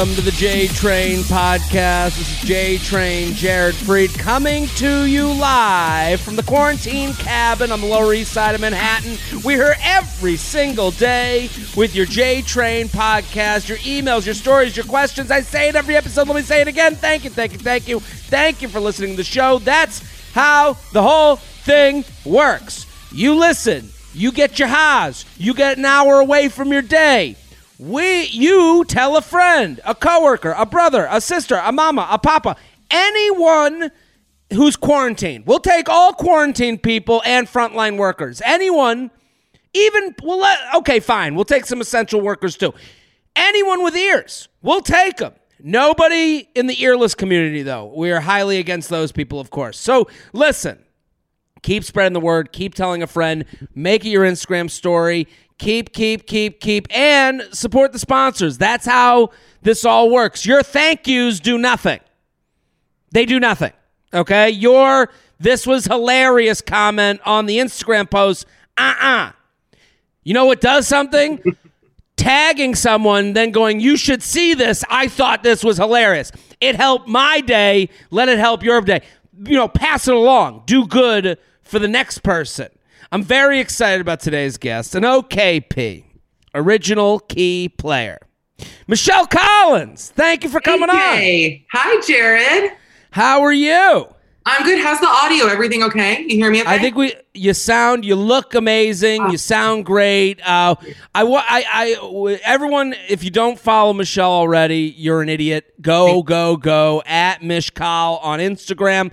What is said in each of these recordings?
Welcome to the J Train podcast. This is J Train Jared Freid coming to you live from the quarantine cabin on the Lower East Side of Manhattan. We're here every single day with your J Train podcast, your emails, your stories, your questions. I say it every episode. Let me say it again. Thank you, thank you, thank you. Thank you for listening to the show. That's how the whole thing works. You listen, you get your highs, you get an hour away from your day. We, you tell a friend, a coworker, a brother, a sister, a mama, a papa, anyone who's quarantined. We'll take all quarantined people and frontline workers. Anyone, even well, let, okay, fine. We'll take some essential workers too. Anyone with ears, we'll take them. Nobody in the earless community, though. We are highly against those people, of course. So listen. Keep spreading the word. Keep telling a friend. Make it your Instagram story. Keep, keep, keep, keep, and support the sponsors. That's how this all works. Your thank yous do nothing. They do nothing. Okay? Your this was hilarious comment on the Instagram post. Uh uh You know what does something? Tagging someone, then going, You should see this. I thought this was hilarious. It helped my day. Let it help your day. You know, pass it along. Do good for the next person. I'm very excited about today's guest, an OKP, original key player. Michelle Collins, thank you for coming on Hey, hi, Jared. How are you? I'm good. How's the audio? Everything okay? You hear me? Okay? I think we you sound you look amazing. You sound great. Uh, I, I I everyone if you don't follow Michelle already, you're an idiot. Go go go at michcoll on Instagram.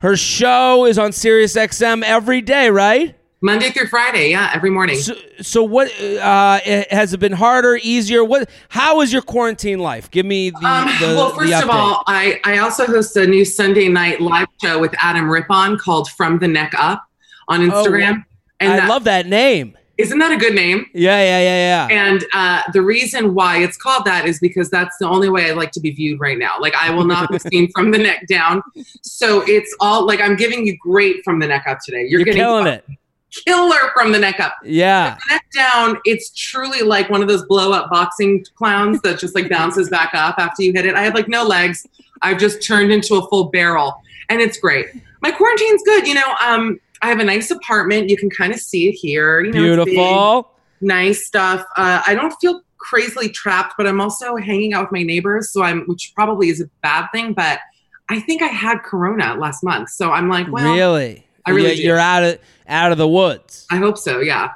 Her show is on Sirius XM every day, right? Monday through Friday. Yeah, every morning. So, so what uh, has it been harder, easier? What? How is your quarantine life? Give me the. um, the well, the first of all, I, I also host a new Sunday night live show with Adam Rippon called From the Neck Up on Instagram. and Oh, I that- love that name. Isn't that a good name? Yeah, yeah, yeah, yeah. And uh, the reason why it's called that is because that's the only way I like to be viewed right now. Like I will not be seen from the neck down. So it's all like I'm giving you great from the neck up today. You're, You're getting killing it. Killer from the neck up. Yeah. neck down, it's truly like one of those blow up boxing clowns that just like bounces back up after you hit it. I have like no legs. I've just turned into a full barrel and it's great. My quarantine's good. You know, um, I have a nice apartment. You can kind of see it here. You know, it's big, Beautiful. nice stuff. Uh, I don't feel crazily trapped, but I'm also hanging out with my neighbors. So I'm, which probably is a bad thing, but I think I had Corona last month. So I'm like, well, really? I really do. You're out of out of the woods. I hope so. Yeah.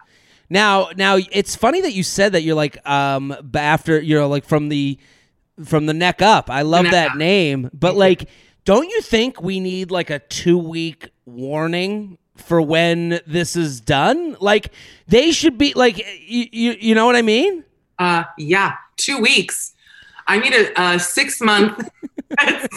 Now, now it's funny that you said that you're like um after you're like from the from the neck up. I love that up. name, but like, don't you think we need like a two week warning for when this is done? Like, they should be like, you you, you know what I mean? Uh, yeah, two weeks. I need a, a six month.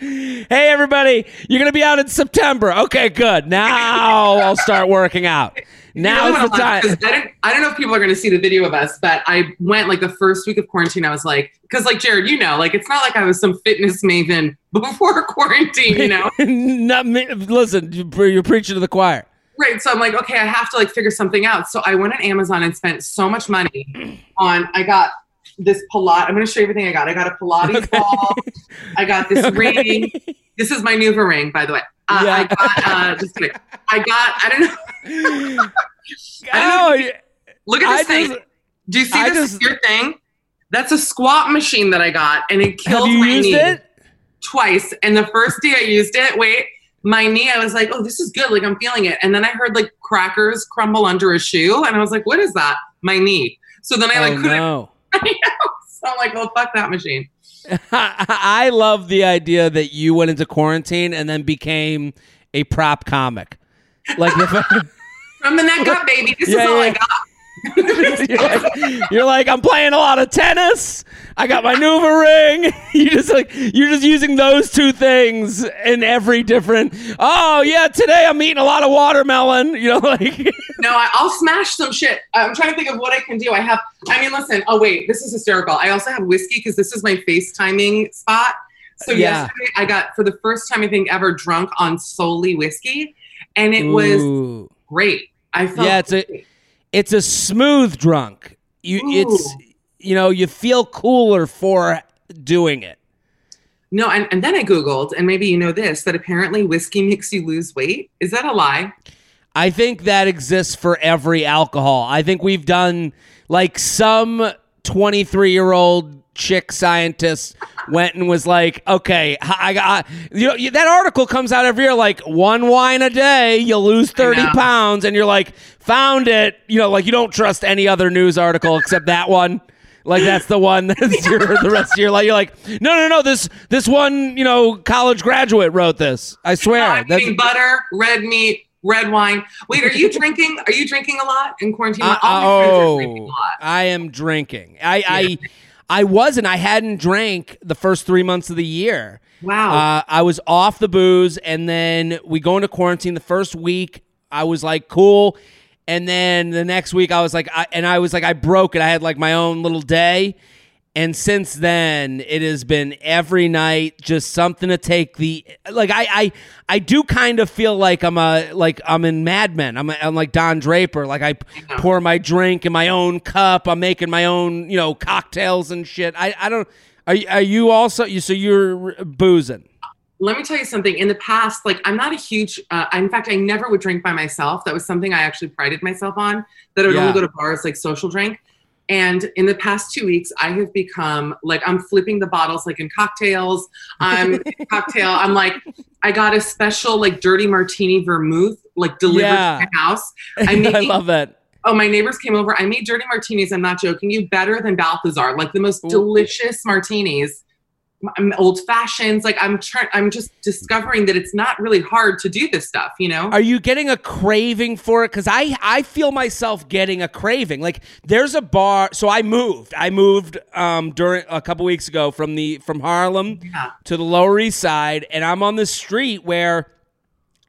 Hey, everybody, you're gonna be out in September. Okay, good. Now I'll start working out. You know the I'm time. I don't, I don't know if people are going to see the video of us, but I went like the first week of quarantine. I was like, because like Jared, you know, like it's not like I was some fitness maven before quarantine, you know? Not me, listen, you're preaching to the choir. right. So I'm like, okay, I have to like figure something out. So I went on Amazon and spent so much money on, I got this Pilates. I'm going to show you everything I got. I got a Pilates ball. I got this ring. This is my new ring, by the way. Uh, Yeah. I got, uh, just kidding. I got, I don't know. oh, yeah. Look at I this thing. just- Do you see I this just- weird thing? That's a squat machine that I got, and it killed my used knee it? twice. And the first day I used it, wait, my knee, I was like, oh, this is good. Like I'm feeling it. And then I heard like crackers crumble under a shoe, and I was like, what is that? My knee. So then I like oh couldn't. no. So I'm like, well, fuck that machine. I love the idea that you went into quarantine and then became a prop comic. Like if From the neck up, baby. This Yeah, is all yeah. I got. you're, like, you're like, I'm playing a lot of tennis. I got my Nuva ring. You just like you're just using those two things in every different. Oh yeah, today I'm eating a lot of watermelon. You know, like No, I, I'll smash some shit. I'm trying to think of what I can do. I have, I mean, listen, oh, wait, this is hysterical. I also have whiskey because this is my FaceTiming spot. So Yeah. yesterday I got, for the first time I think ever, drunk on solely whiskey. And it was great. I felt Yeah, it's a- great. It's a smooth drunk. You it's you know, you feel cooler for doing it. No, and, and then I Googled, and maybe you know this, that apparently whiskey makes you lose weight. Is that a lie? I think that exists for every alcohol. I think we've done like some 23 year old chick scientist went and was like, okay, I got, you know, that article comes out every year, like one wine a day, you'll lose 30 pounds. And you're like, found it. You know, like you don't trust any other news article except that one. Like that's the one that's your, the rest of your life. You're like, no, no, no. This this one, you know, college graduate wrote this. I swear. I'm That's- eating butter, red meat, red wine. Wait, are you drinking? Are you drinking a lot in quarantine? Uh, All my friends are drinking a oh, lot. I am drinking. I, I, I wasn't. I hadn't drank the first three months of the year. Wow. Uh, I was off the booze, and then we go into quarantine. The first week, I was like, cool. And then the next week, I was like, I, and I was like, I broke it. I had like my own little day. And since then, it has been every night just something to take the like. I I, I do kind of feel like I'm a like I'm in Mad Men. I'm, a, I'm like Don Draper. Like I pour my drink in my own cup. I'm making my own you know cocktails and shit. I I don't. Are you- are you also you? So you're boozing? let me tell you something in the past like i'm not a huge uh, in fact i never would drink by myself that was something i actually prided myself on that i would Yeah. only go to bars like social drink and in the past two weeks i have become like i'm flipping the bottles like in cocktails. I'm cocktail. I'm like i got a special like dirty martini vermouth like delivered Yeah. to my house. I, making- love that. oh my neighbors came over. I made dirty martinis. I'm not joking. You better than balthazar. Like the most Ooh. delicious martinis I'm old fashions like i'm trying i'm just discovering that it's not really hard to do this stuff you know Are you getting a craving for it? Because I I feel myself getting a craving. Like there's a bar. So I moved. I moved um during a couple weeks ago from the from Harlem Yeah. to the Lower East Side, and I'm on the street where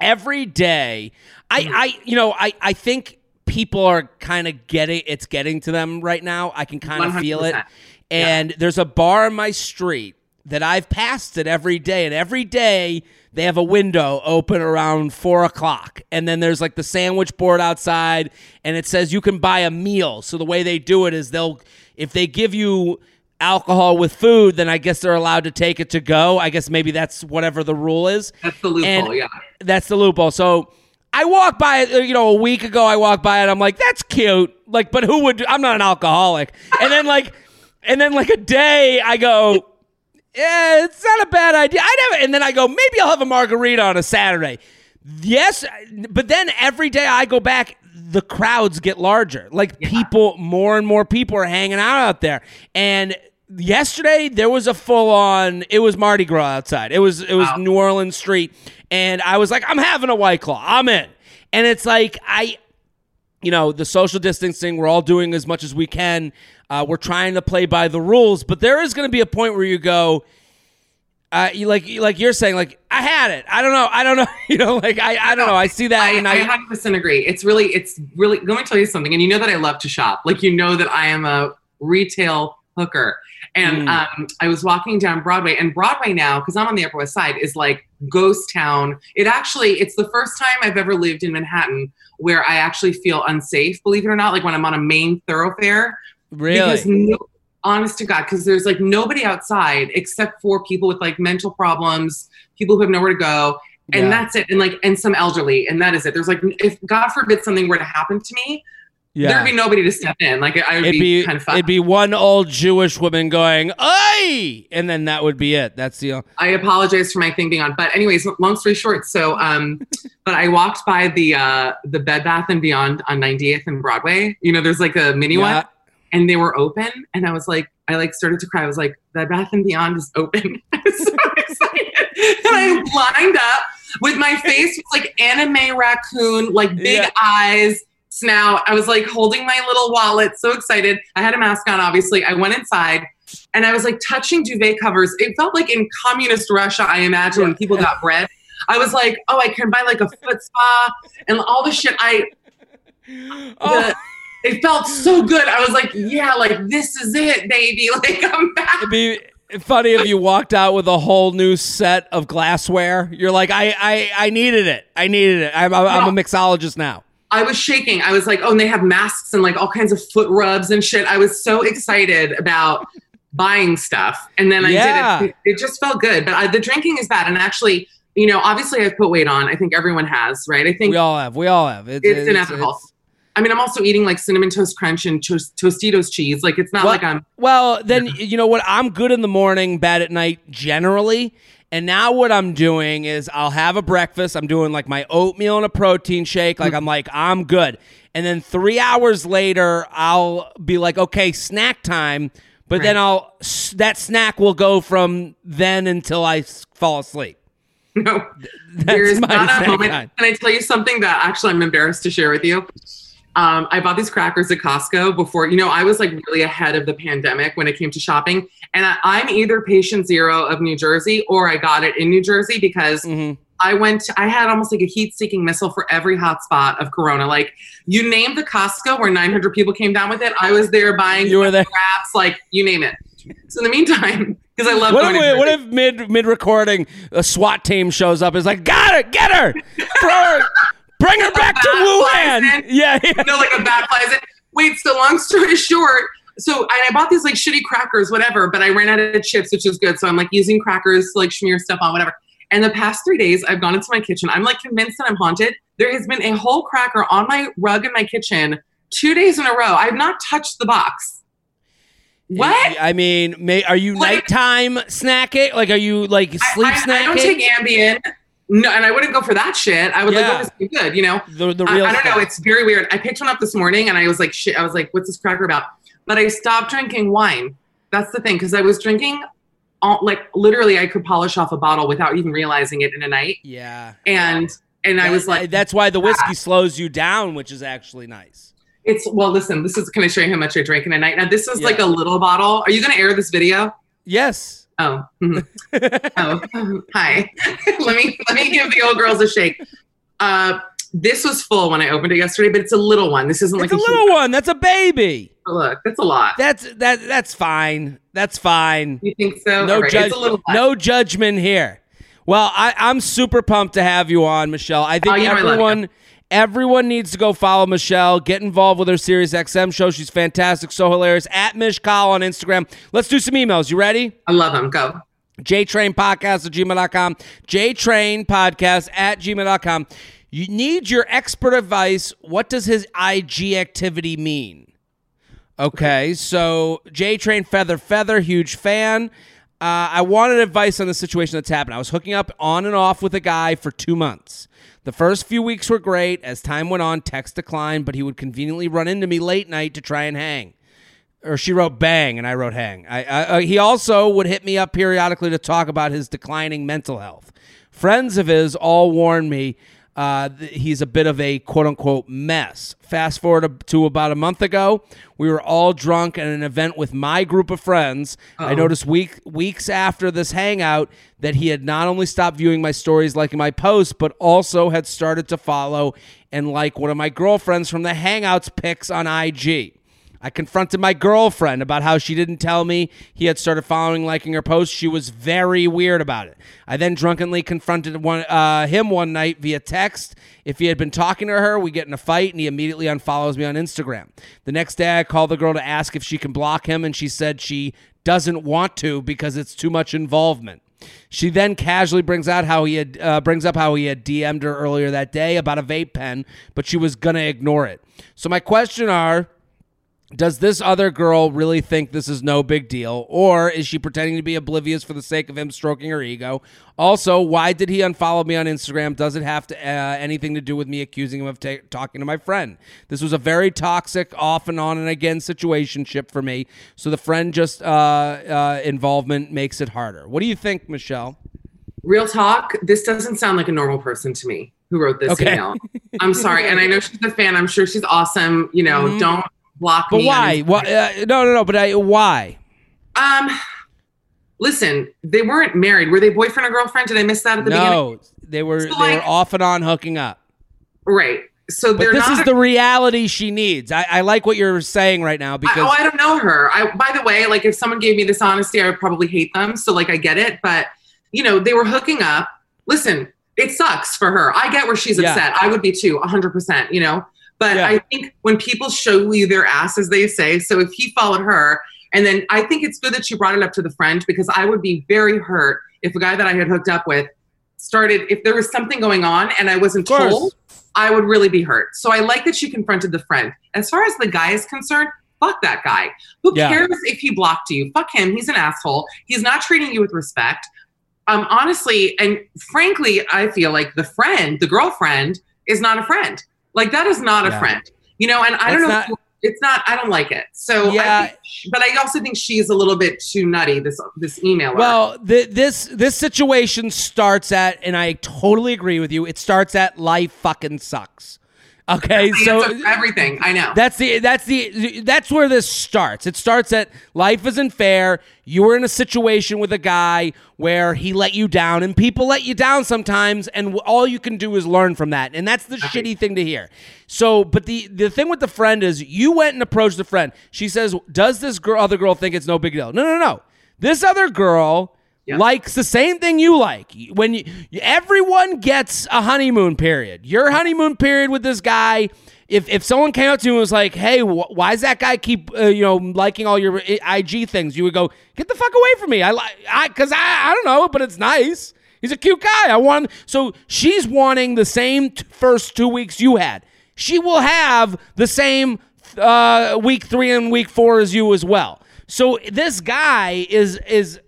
every day I I you know I I think people are kind of getting it's getting to them right now. I can kind of feel it. 100%. And there's a bar on my street that I've passed it every day, and every day they have a window open around four o'clock, and then there's like the sandwich board outside, and it says you can buy a meal. So the way they do it is they'll if they give you alcohol with food, then I guess they're allowed to take it to go. I guess maybe that's whatever the rule is. that's the loophole And- yeah That's the loophole. So I walked by it, you know, a week ago. I walked by it. I'm like, that's cute. Like, but who would? I'm not an alcoholic. And then like, and then like a day, I go, yeah, it's not a bad idea. I never. And then I go, maybe I'll have a margarita on a Saturday. Yes, but then every day I go back, the crowds get larger. Like people, more and more people are hanging out out there. And yesterday there was a full on. It was Mardi Gras outside. It was it was Wow. New Orleans street, and I was like, I'm having a white claw. I'm in. And it's like I, you know, the social distancing. We're all doing as much as we can. Uh, we're trying to play by the rules, but there is going to be a point where you go. Uh, you like like you're saying like I had it. I don't know. I don't know. You know, like I I don't know. I see that I, and I I, 100% agree. It's really, it's really, let me tell you something. And you know that I love to shop. Like, you know that I am a retail hooker. And Mm. um, I was walking down Broadway, and Broadway now, because I'm on the Upper West Side, is like ghost town. It actually, it's the first time I've ever lived in Manhattan where I actually feel unsafe, believe it or not, like when I'm on a main thoroughfare. Because really no, honest to God, because there's like nobody outside except for people with like mental problems, people who have nowhere to go, and Yeah. that's it. And like, and some elderly, and that is it. There's like, if God forbid something were to happen to me, yeah. there'd be nobody to step in. Like, I would It'd be, be kind of fun. it'd be one old Jewish woman going, "Oi!" and then that would be it. That's the I apologize for my thing being on, but anyways, long story short. So, um, but I walked by the uh the Bed Bath and Beyond on 90th and Broadway. You know, there's like a mini Yeah. one, and they were open, and I was like, I like started to cry. I was like, Bed Bath and Beyond is open. I was so excited, and I lined up with my face was like anime raccoon, like big Yeah. eyes. Snout. I was like holding my little wallet, so excited. I had a mask on, obviously. I went inside and I was like touching duvet covers. It felt like in communist Russia, I imagine, when people got bread. I was like, oh, I can buy like a foot spa and all the shit. I, Oh, the- it felt so good. I was like, yeah, like this is it, baby. Like I'm back. it'd be funny if you walked out with a whole new set of glassware. You're like, I I, I needed it. I needed it. I'm, I'm, I'm a mixologist now. I was shaking. I was like, oh, and they have masks and like all kinds of foot rubs and shit. I was so excited about buying stuff. And then I Yeah. did it. It just felt good. But I, the drinking is bad. And actually, you know, obviously I've put weight on. I think everyone has, right? I think We all have. We all have. It's, it's inevitable. I mean, I'm also eating like cinnamon toast crunch and toast, Tostitos cheese. Like it's not Well- like I'm Well, then you know what? I'm good in the morning, bad at night generally. And now what I'm doing is I'll have a breakfast. I'm doing like my oatmeal and a protein shake. Like I'm like I'm good. And then three hours later, I'll be like, okay, snack time. But then I'll that snack will go from then until I fall asleep. no. That's There's my not a moment. time. Can I tell you something that actually I'm embarrassed to share with you? Um, I bought these crackers at Costco before, you know, I was like really ahead of the pandemic when it came to shopping. And I, I'm either patient zero of New Jersey or I got it in New Jersey because Mhm. I went, I had almost like a heat seeking missile for every hotspot of Corona. Like you name the Costco where 900 people came down with it. I was there buying You were there. wraps, like you name it. So in the meantime, because I love What if, we- what if mid mid recording a SWAT team shows up? Is like, got her, get her, throw her, bring her back to Wuhan. Yeah, yeah. no, like a flies in. Wait, so long story short, so and I bought these like shitty crackers, whatever, but I ran out of chips, which is good. So I'm like using crackers to like smear stuff on, whatever. And the past three days, I've gone into my kitchen. I'm like convinced that I'm haunted. There has been a whole cracker on my rug in my kitchen two days in a row. I've not touched the box. What? I mean, may, are you Like- nighttime snacking? Like, are you like sleep I, I, snacking? I don't take Ambien. No, and I wouldn't go for that shit. I would Yeah. like something good, you know. the the I, real. I don't know. It's very weird. I picked one up this morning and I was like, shit. I was like, what's this cracker about? But I stopped drinking wine. That's the thing. Because I was drinking, all, like, literally, I could polish off a bottle without even realizing it in a night. yeah. And, and I was like, that's why the whiskey ah. slows you down, which is actually nice. it's, well, listen, this is, can I show you how much I drank in a night? Now, this is like a little bottle. Are you going to air this video? Yes. Oh, mhm. oh, hi. let me let me give the old girls a shake. Uh, this was full when I opened it yesterday, but it's a little one. This isn't It's like a huge- little one. That's a baby. Look, that's a lot. That's that. That's fine. That's fine. You think so? No right, judge. It's a little lot. No judgment here. Well, I, I'm super pumped to have you on, Michelle. I think Oh, know I. everyone needs to go follow Michelle. Get involved with her Sirius XM show. She's fantastic, so hilarious. At michcoll on Instagram. Let's do some emails. You ready? I love them. Go. JTrain Podcast at gmail.com. JTrain Podcast at gmail.com. You need your expert advice. What does his IG activity mean? Okay, so JTrain Feather Feather, huge fan. Uh, I wanted advice on the situation that's happened. I was hooking up on and off with a guy for two months. The first few weeks were great. As time went on, text declined, but he would conveniently run into me late night to try and hang or she wrote bang and I wrote hang. I, I, uh, he also would hit me up periodically to talk about his declining mental health. Friends of his all warned me uh, he's a bit of a quote unquote mess. Fast forward to- about a month ago, we were all drunk at an event with my group of friends. I noticed week weeks after this hangout that he had not only stopped viewing my stories, liking my posts, but also had started to follow and like one of my girlfriends from the Hangouts pics on IG. I confronted my girlfriend about how she didn't tell me he had started following, liking her posts. She was very weird about it. I then drunkenly confronted one, uh, him one night via text. If he had been talking to her, we get in a fight, and he immediately unfollows me on Instagram. The next day, I call the girl to ask if she can block him, and she said she doesn't want to because it's too much involvement. She then casually brings out how he had uh, brings up how he had DM'd her earlier that day about a vape pen, but she was gonna ignore it. So my question are does this other girl really think this is no big deal or is she pretending to be oblivious for the sake of him stroking her ego also why did he unfollow me on instagram does it have to uh, anything to do with me accusing him of ta- talking to my friend this was a very toxic off and on and again situationship for me so the friend just uh, uh, involvement makes it harder what do you think michelle Real talk. This doesn't sound like a normal person to me who wrote this Okay. email. I'm sorry, and I know she's a fan. I'm sure she's awesome. You know, Mhm. don't block but me. why, why uh, no no no but I, why Um, listen, they weren't married. Were they boyfriend or girlfriend? Did I miss that at the beginning? no they were So, they were off and on hooking up Right. So But this is the reality she needs. I, I like what you're saying right now I, because oh, I don't know her. I, by the way, like if someone gave me this honesty, I would probably hate them. So like I get it, but you know they were hooking up. Listen, it sucks for her. I get where she's Yeah. upset. I would be too, hundred percent. You know, But Yeah. I think when people show you their ass, as they say, so if he followed her, and then I think it's good that she brought it up to the friend because I would be very hurt if a guy that I had hooked up with started, if there was something going on and I wasn't told, I would really be hurt. So I like that she confronted the friend. As far as the guy is concerned, fuck that guy. Who Yeah. cares if he blocked you? Fuck him. He's an asshole. He's not treating you with respect. Um, honestly, and frankly, I feel like the friend, the girlfriend, is not a friend. Like that is not a friend. You know, and I don't know. That's if- it's not. I don't like it. So Yeah. I think, but I also think she's a little bit too nutty. This this emailer. Well, th- this this situation starts at, and I totally agree with you. It starts at life fucking sucks. Okay, so everything. I know. That's the that's the that's where this starts. It starts at life isn't fair. You were in a situation with a guy where he let you down, and people let you down sometimes, and all you can do is learn from that, and that's the shitty thing to hear. So, but the the thing with the friend is, you went and approached the friend. She says, "Does this girl, other girl think it's no big deal?" No, no, no. This other girl Yeah. likes the same thing you like. When you, everyone gets a honeymoon period, your honeymoon period with this guy. If, if someone came up to you and was like, "Hey, wh- why does that guy keep uh, you know liking all your IG things?" You would go, "Get the fuck away from me!" I like I because I I don't know, but it's nice. He's a cute guy. I want so she's wanting the same t- first two weeks you had. She will have the same uh, week three and week four as you as well. So this guy is is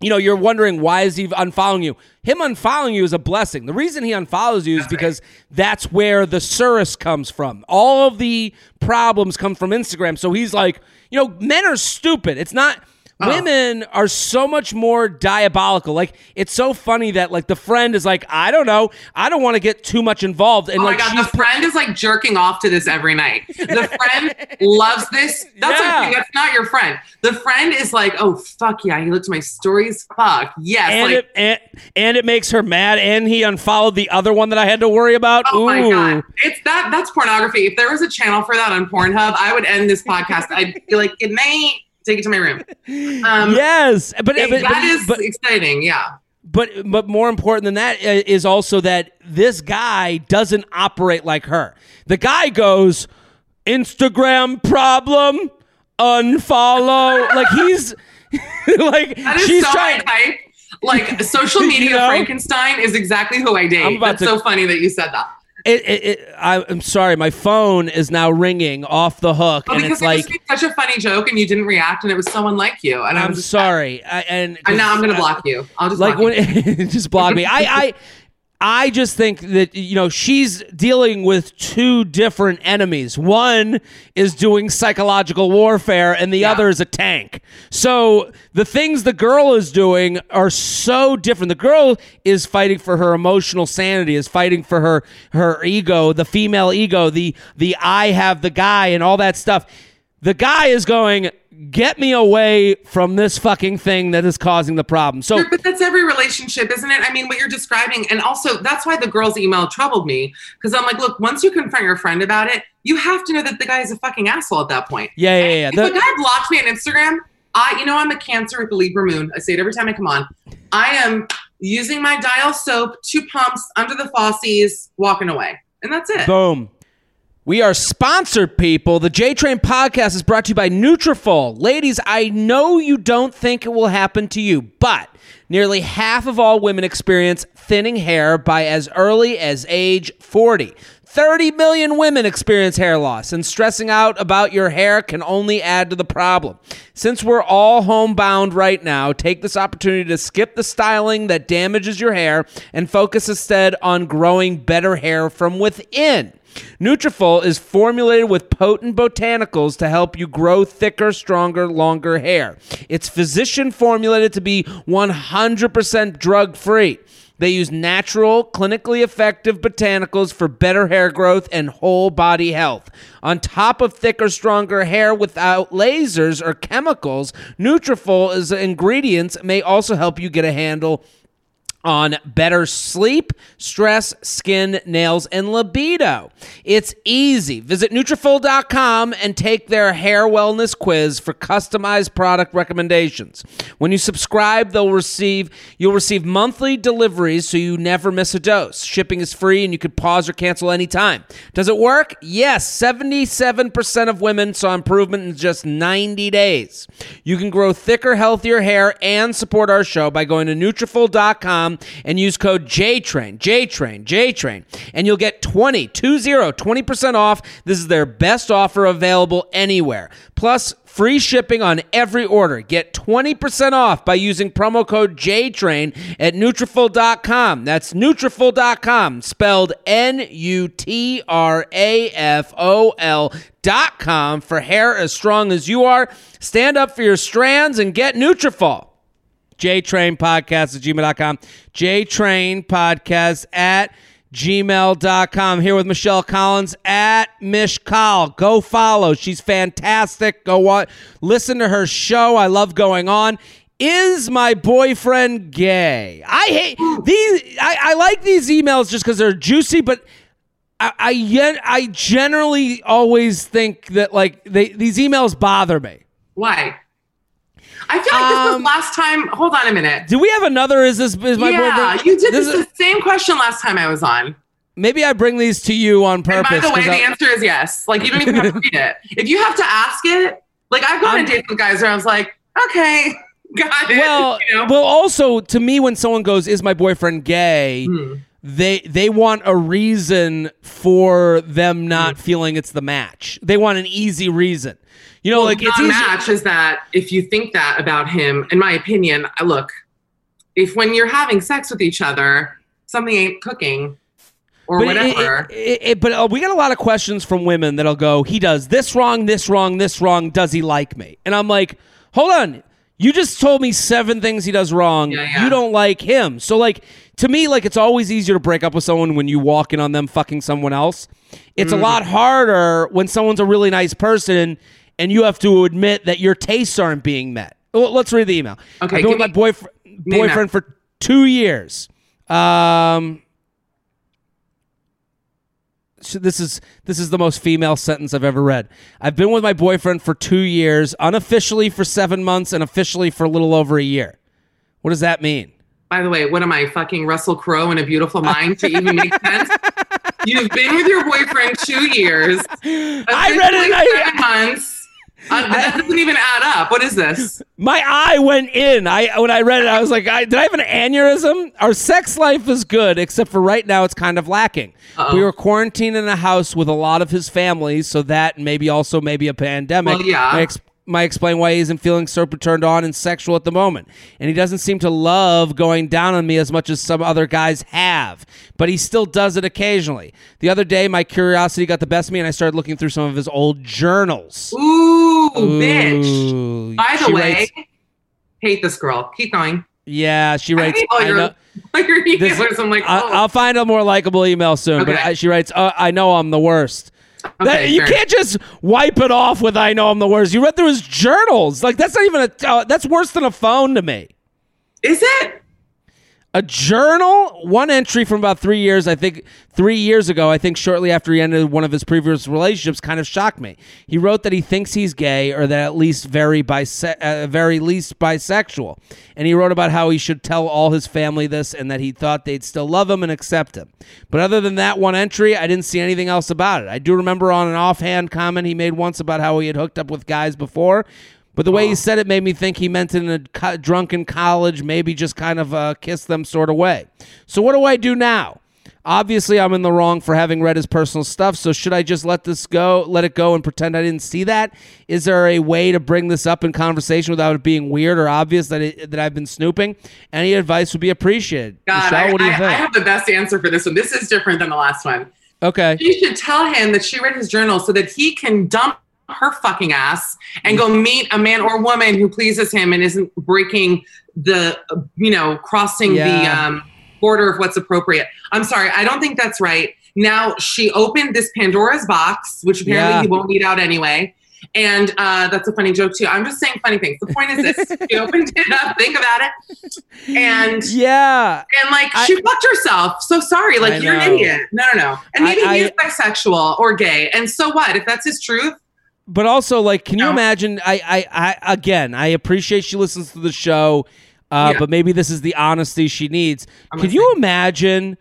you know, you're wondering why is he unfollowing you? Him unfollowing you is a blessing. The reason he unfollows you is because that's where the service comes from. All of the problems come from Instagram. So he's like, you know, men are stupid. It's not Oh. women are so much more diabolical. Like it's so funny that like the friend is like, I don't know, I don't want to get too much involved. And Oh like my god, the friend is like jerking off to this every night. The friend loves this. That's Yeah. that's not your friend. The friend is like, oh fuck yeah, he looked at my stories. Fuck yes, and like it and, and it makes her mad and he unfollowed the other one that I had to worry about. oh my Ooh. god, it's that that's pornography. If there was a channel for that on Pornhub, I would end this podcast. I'd be like, good night. Take it to my room. Um, yes, but, but, but, that is but exciting. Yeah. but but more important than that uh, also that this guy doesn't operate like her. The guy goes Instagram problem, unfollow. like he's like That is she's so trying. my type. Like social You media know? Frankenstein is exactly who I date. That's to- so funny that you said that. It, it, it, I, I'm sorry, my phone is now ringing off the hook, Oh, and because it's it like was such a funny joke and you didn't react and it was someone like you. And I'm, I'm just, sorry, I, and And now I'm gonna block you. I'll just like block you. just block me. I, I I just think that you know she's dealing with two different enemies. One is doing psychological warfare, and the Yeah. other is a tank. So the things the girl is doing are so different. The girl is fighting for her emotional sanity, is fighting for her her ego, the female ego, the the I have the guy, and all that stuff. The guy is going. Get me away from this fucking thing that is causing the problem. So But that's every relationship, isn't it? I mean, what you're describing, and also that's why the girl's email troubled me because I'm like, look, once you confront your friend about it, you have to know that the guy is a fucking asshole at that point. Yeah, yeah, yeah. If The- a guy blocked me on Instagram, I, you know, I'm a Cancer with the Libra moon. I say it every time I come on. I am using my dial soap, two pumps under the faucets, walking away, and that's it. Boom. We are sponsored, people. The J Train podcast is brought to you by Nutrafol. Ladies, I know you don't think it will happen to you, but nearly half of all women experience thinning hair by as early as age 40. 30 million women experience hair loss, and stressing out about your hair can only add to the problem. Since we're all homebound right now, take this opportunity to skip the styling that damages your hair and focus instead on growing better hair from within. Nutrafol is formulated with potent botanicals to help you grow thicker, stronger, longer hair. It's physician formulated to be 100% drug free. They use natural, clinically effective botanicals for better hair growth and whole body health. On top of thicker, stronger hair without lasers or chemicals, Nutrafol is ingredients may also help you get a handle on better sleep, stress, skin, nails, and libido. It's easy. Visit Nutrafol.com and take their hair wellness quiz for customized product recommendations. When you subscribe, they'll receive you'll receive monthly deliveries so you never miss a dose. Shipping is free and you can pause or cancel anytime. Does it work? Yes. 77% of women saw improvement in just 90 days. You can grow thicker, healthier hair and support our show by going to Nutrafol.com and use code JTRAIN, JTRAIN, JTRAIN, and you'll get 20, 20, 20% off. This is their best offer available anywhere. Plus, free shipping on every order. Get 20% off by using promo code JTRAIN at Nutrafol.com. That's Nutrafol.com, spelled N-U-T-R-A-F-O-L dot com for hair as strong as you are. Stand up for your strands and get Nutrafol. JTrain Podcast at gmail.com. JTrain Podcast at gmail.com. Here with Michelle Collins at michcoll. Go follow. She's fantastic. Go what? Listen to her show. I love going on. Is my boyfriend gay? I hate these. I, I like these emails just because they're juicy, but I, I I generally always think that like they these emails bother me. Why? I feel like this was Um, last time. Hold on a minute. Do we have another? Is this is my yeah, boyfriend? you did This this is- the same question last time I was on. Maybe I bring these to you on And purpose. by the way, 'cause I- the answer is yes. Like you don't even have to read it. If you have to ask it, like I've gone on dates with guys where I was like, okay, got it. well, you know? well, also to me, when someone goes, "Is my boyfriend gay?" Hmm. They they want a reason for them Hmm. not feeling it's the match. They want an easy reason. You know, Well, like it's match is that if you think that about him, in my opinion, I- look, if when you're having sex with each other, something ain't cooking or But, whatever. it- it- it- but uh, we get a lot of questions from women that'll go, "He does this wrong, this wrong, this wrong. Does he like me?" And I'm like, "Hold on, you just told me seven things he does wrong. Yeah, yeah. You don't like him." So like to me, like it's always easier to break up with someone when you walk in on them fucking someone else. It's Mm. a lot harder when someone's a really nice person and you have to admit that your tastes aren't being met. Well, let's read the email. Okay, I've been with my boyfriend boyfriend for two years. Um, so this is this is the most female sentence I've ever read. I've been with my boyfriend for two years, unofficially for seven months, and officially for a little over a year. What does that mean? By the way, what am I fucking Russell Crowe in a beautiful mind to even make sense? You've been with your boyfriend two years. I read it. I, seven months. Uh, that doesn't even add up. What is this? my eye went in. I when I read it, I was like, I, "Did I have an aneurysm?" Our sex life is good, except for right now, it's kind of lacking. Uh-oh. We were quarantined in a house with a lot of his family, so that maybe also maybe a pandemic. Well, yeah. ex- might explain why he isn't feeling super turned on and sexual at the moment. And he doesn't seem to love going down on me as much as some other guys have, but he still does it occasionally. The other day, my curiosity got the best of me, and I started looking through some of his old journals. Ooh, bitch. By the way, writes- hate this girl. Keep going. yeah, she I writes. I know- your this- I'm like, I- oh. I'll find a more likable email soon. But Okay. I, she writes, uh, "I know I'm the worst." That- you fair. can't just wipe it off with "I know I'm the worst." You read through his journals. Like that's not even a. Uh, that's worse than a phone to me. Is it? A journal, one entry from about three years, I think three years ago, I think shortly after he ended one of his previous relationships, kind of shocked me. He wrote that he thinks he's gay or that at least very bise- uh, very least bisexual. And he wrote about how he should tell all his family this and that he thought they'd still love him and accept him. But other than that one entry, I didn't see anything else about it. I do remember on an offhand comment he made once about how he had hooked up with guys before. But the way he said it made me think he meant in a co- drunken college, maybe just kind of uh, kiss them sort of way. So what do I do now? Obviously, I'm in the wrong for having read his personal stuff. So should I just let this go, let it go, and pretend I didn't see that? Is there a way to bring this up in conversation without it being weird or obvious that it, that I've been snooping? Any advice would be appreciated. God, Michelle, I, what do you I, think? I have the best answer for this one. This is different than the last one. okay. She should tell him that she read his journal so that he can dump her fucking ass and go meet a man or woman who pleases him and isn't breaking the, you know, crossing the um, border of what's appropriate. I'm sorry, I don't think that's right. Now she opened this Pandora's box, which apparently Yeah. he won't eat out anyway. And uh, that's a funny joke too. I'm just saying funny things. The point is this: she opened it up, think about it, and yeah, and like I- she fucked herself. So sorry, like I you're an idiot. No, no, no. And maybe I- he's bisexual or gay, and so what? If that's his truth, but also like, can you No. imagine? I, I, I, again, I appreciate she listens to the show, uh, Yeah. but maybe this is the honesty she needs. I'm Could you listening. imagine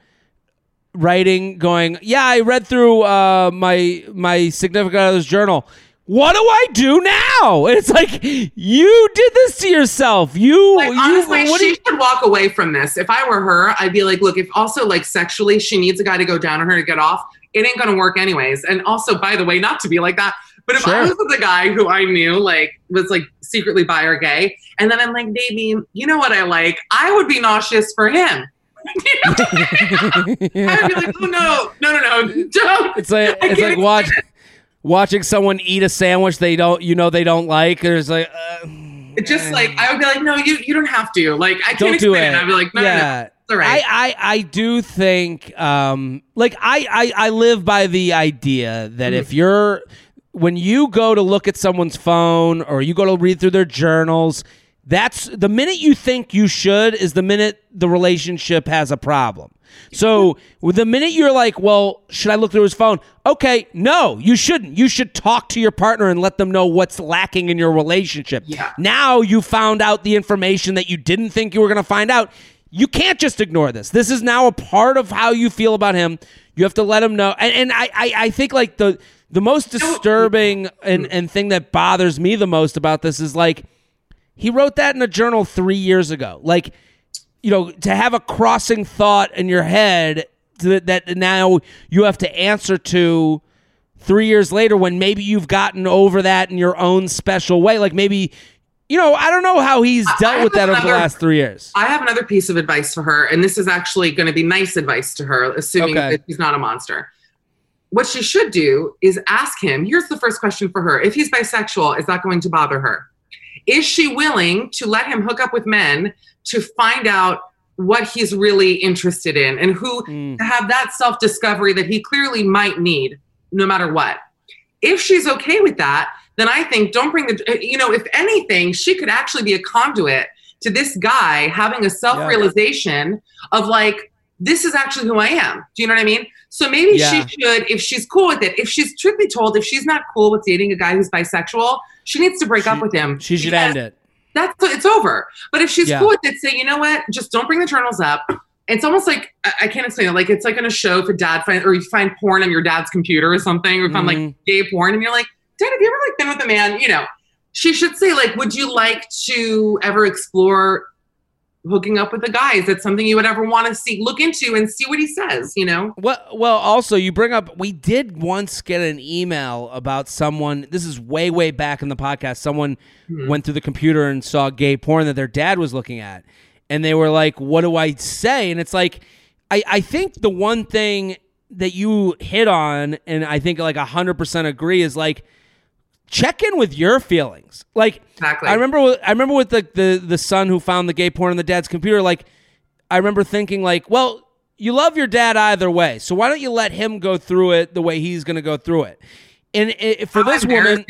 writing, going, "Yeah, I read through uh, my my significant other's journal." What do I do now? It's like you did this to yourself. You, like you honestly, what she you- should walk away from this. If I were her, I'd be like, look, if also like sexually she needs a guy to go down on her to get off, it ain't gonna work anyways. And also, by the way, not to be like that. But if Sure. I was with a guy who I knew like was like secretly bi or gay, and then I'm like, baby, you know what I like? I would be nauseous for him. I'd be like, oh no, no, no, no, don't. It's like it's like watch, watching someone eat a sandwich they don't you know they don't like. There's like uh, It's just like I would be like, no, you you don't have to. Like I can't don't do explain it. it. I'd be like, no, no, no, yeah. it's all right. I, I, I do think um like I, I I live by the idea that Mm-hmm. if you're when you go to look at someone's phone or you go to read through their journals, that's the minute you think you should is the minute the relationship has a problem. So the minute you're like, well, should I look through his phone? Okay, no, you shouldn't. You should talk to your partner and let them know what's lacking in your relationship. Yeah. Now you found out the information that you didn't think you were going to find out. You can't just ignore this. This is now a part of how you feel about him. You have to let him know. And, and I, I, I think like the the most disturbing and, and thing that bothers me the most about this is like he wrote that in a journal three years ago. Like, you know, to have a crossing thought in your head that now you have to answer to three years later when maybe you've gotten over that in your own special way. Like maybe, you know, I don't know how he's dealt with that have over the last three years. I have another piece of advice for her, and this is actually going to be nice advice to her, assuming Okay. that she's not a monster. What she should do is ask him. Here's the first question for her: If he's bisexual, is that going to bother her? Is she willing to let him hook up with men to find out what he's really interested in and who Mm. to have that self discovery that he clearly might need no matter what. If she's okay with that, then I think don't bring the, you know, if anything, she could actually be a conduit to this guy having a self realization of like, this is actually who I am. Do you know what I mean? So maybe Yeah. she should, if she's cool with it, if she's truth be told, if she's not cool with dating a guy who's bisexual, she needs to break She- up with him. She should end it. that's it's over. But if she's Yeah. cool with it, say, you know what, just don't bring the journals up. It's almost like I- can't explain it. Like it's like on a show if a dad find or you find porn on your dad's computer or something, or you find like Mhm. gay porn, and you're like, Dad, have you ever like been with a man? You know, she should say like, would you like to ever explore hooking up with the guys. That's something you would ever want to see look into and see what he says? You know, Well, well, also you bring up we did once get an email about someone. This is way, way back in the podcast. Someone Hmm. went through the computer and saw gay porn that their dad was looking at, and they were like, "What do I say?" And it's like, I, I think the one thing that you hit on, and I think like hundred percent agree, is like check in with your feelings. Like exactly. I remember with, I remember with the, the the son who found the gay porn on the dad's computer like I remember thinking like, well, you love your dad either way. So why don't you let him go through it the way he's going to go through it? And i for How this woman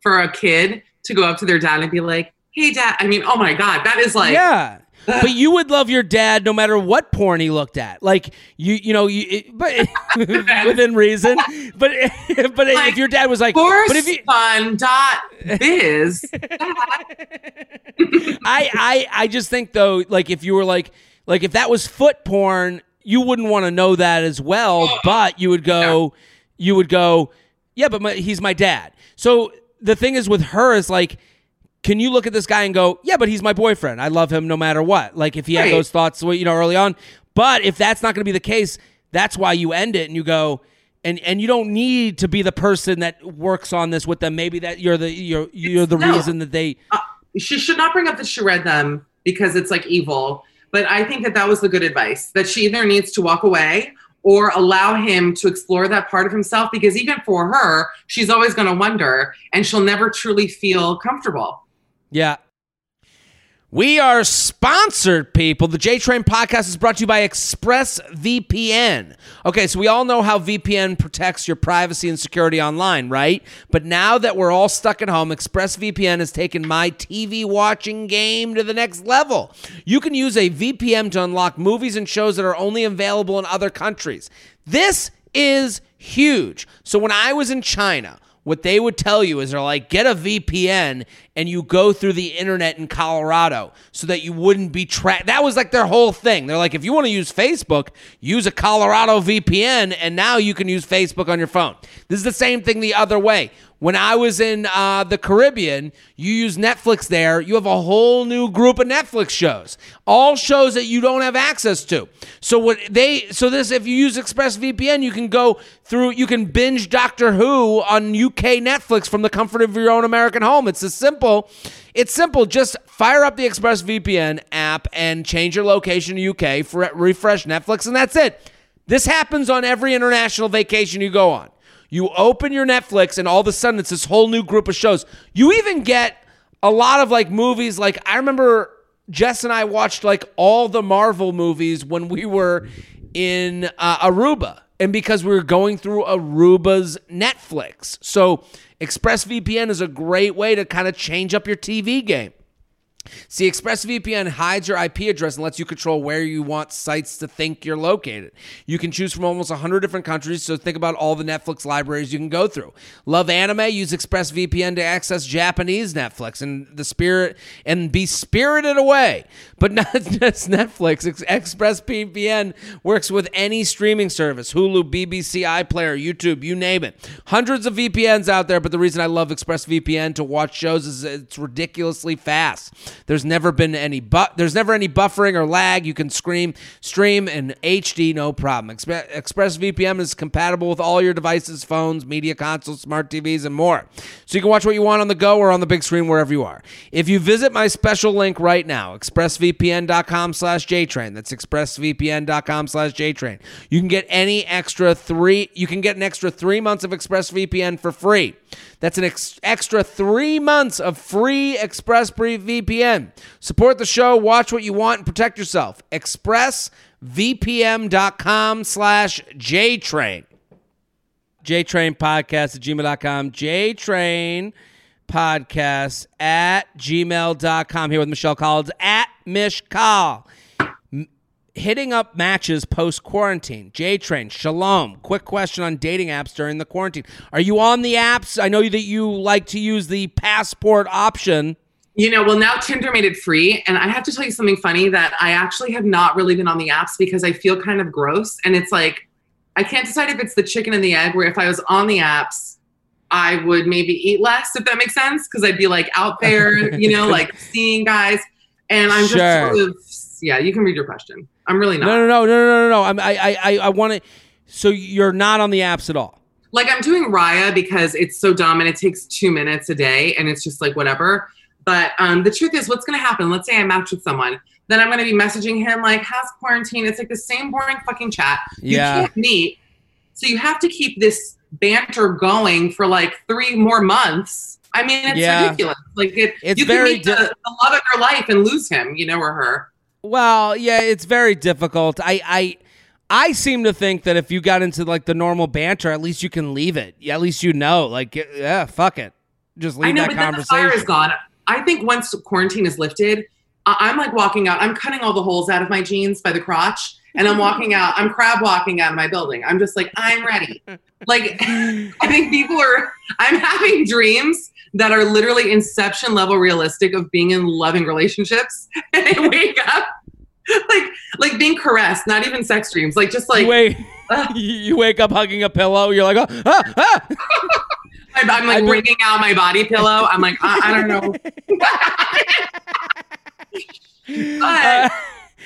for a kid to go up to their dad and be like, "Hey, dad." I mean, oh my god, that is like, yeah. But you would love your dad no matter what porn he looked at. Like you, you know, you, it, but within reason. But but Like, if your dad was like, but if you, fun dot biz. I, I I just think though, like if you were like like if that was foot porn, you wouldn't want to know that as well. Oh. But you would go, you would go, yeah, but my, he's my dad. So the thing is with her is like, can you look at this guy and go, yeah, but he's my boyfriend. I love him no matter what. Like if he had Right. those thoughts, you know, early on. But if that's not going to be the case, that's why you end it and you go. And, and you don't need to be the person that works on this with them. Maybe that you're the you're you're the No. reason that they uh, she should not bring up that she read them because it's like evil. But I think that that was the good advice that she either needs to walk away or allow him to explore that part of himself because even for her, she's always going to wonder and she'll never truly feel comfortable. Yeah. We are sponsored, people. The J Train podcast is brought to you by ExpressVPN. Okay, so we all know how VPN protects your privacy and security online, right? But now that we're all stuck at home, ExpressVPN has taken my TV watching game to the next level. You can use a VPN to unlock movies and shows that are only available in other countries. This is huge. So when I was in China, what they would tell you is they're like, get a VPN and you go through the internet in Colorado so that you wouldn't be tracked. That was like their whole thing. They're like, if you want to use Facebook, use a Colorado VPN and now you can use Facebook on your phone. This is the same thing the other way. When I was in uh, the Caribbean, you use Netflix there. You have a whole new group of Netflix shows, all shows that you don't have access to. So what they so this if you use ExpressVPN, you can go through. You can binge Doctor Who on UK Netflix from the comfort of your own American home. It's as simple. It's simple. Just fire up the ExpressVPN app and change your location to UK for refresh Netflix, and that's it. This happens on every international vacation you go on. You open your Netflix, and all of a sudden, it's this whole new group of shows. You even get a lot of like movies. Like, I remember Jess and I watched like all the Marvel movies when we were in uh, Aruba. And because we were going through Aruba's Netflix. So, ExpressVPN is a great way to kind of change up your TV game. See, ExpressVPN hides your IP address and lets you control where you want sites to think you're located. You can choose from almost 100 different countries, so think about all the Netflix libraries you can go through. Love anime? Use ExpressVPN to access Japanese Netflix and the spirit and be spirited away. But not just Netflix. ExpressVPN works with any streaming service: Hulu, BBC, iPlayer, YouTube, you name it. Hundreds of VPNs out there, but the reason I love ExpressVPN to watch shows is it's ridiculously fast. There's never been any but there's never any buffering or lag. You can scream stream in HD no problem. Express, ExpressVPN is compatible with all your devices, phones, media consoles, smart TVs, and more. So you can watch what you want on the go or on the big screen wherever you are. If you visit my special link right now, expressvpn.com slash JTrain. That's expressvpn.com slash JTrain. You can get any extra three you can get an extra three months of ExpressVPN for free. That's an ex- extra three months of free ExpressVPN. Support the show, watch what you want, and protect yourself. ExpressVPN.com slash JTrain. JTrain Podcast at gmail.com. JTrain Podcast at gmail.com. Here with Michelle Collins at michcoll hitting up matches post quarantine. J Train, Shalom. Quick question on dating apps during the quarantine. Are you on the apps? I know that you like to use the passport option. You know, well, now Tinder made it free. And I have to tell you something funny that I actually have not really been on the apps because I feel kind of gross. And it's like, I can't decide if it's the chicken and the egg, where if I was on the apps, I would maybe eat less, if that makes sense. Cause I'd be like out there, you know, like seeing guys. And I'm Sure. just sort of, yeah, you can read your question. I'm really not. No, no, no, no, no, no, no. I'm, I, I, I, I want to. So you're not on the apps at all. like I'm doing Raya because it's so dumb and it takes two minutes a day and it's just like whatever. But um, the truth is, what's going to happen? Let's say I match with someone, then I'm going to be messaging him like, "How's quarantine?" It's like the same boring fucking chat. Yeah. You can't meet, so you have to keep this banter going for like three more months. I mean, it's Yeah. ridiculous. Like it, It's you can very meet the, the love of your life and lose him, you know, or her. Well, yeah, it's very difficult. I, I, I seem to think that if you got into like the normal banter, at least you can leave it. Yeah, at least you know, like, yeah, fuck it, just leave I know, that but then the fire conversation. is gone. I think once quarantine is lifted, I- I'm like walking out. I'm cutting all the holes out of my jeans by the crotch, and I'm walking out. I'm crab walking out of my building. I'm just like, I'm ready. Like, I think people are. I'm having dreams that are literally inception level realistic of being in loving relationships, and I wake up like like being caressed, not even sex dreams, like just like you wake, Ugh. you wake up hugging a pillow. You're like, oh, ah, ah. I'm, I'm like wringing out my body pillow. I'm like, I, I don't know. Uh, but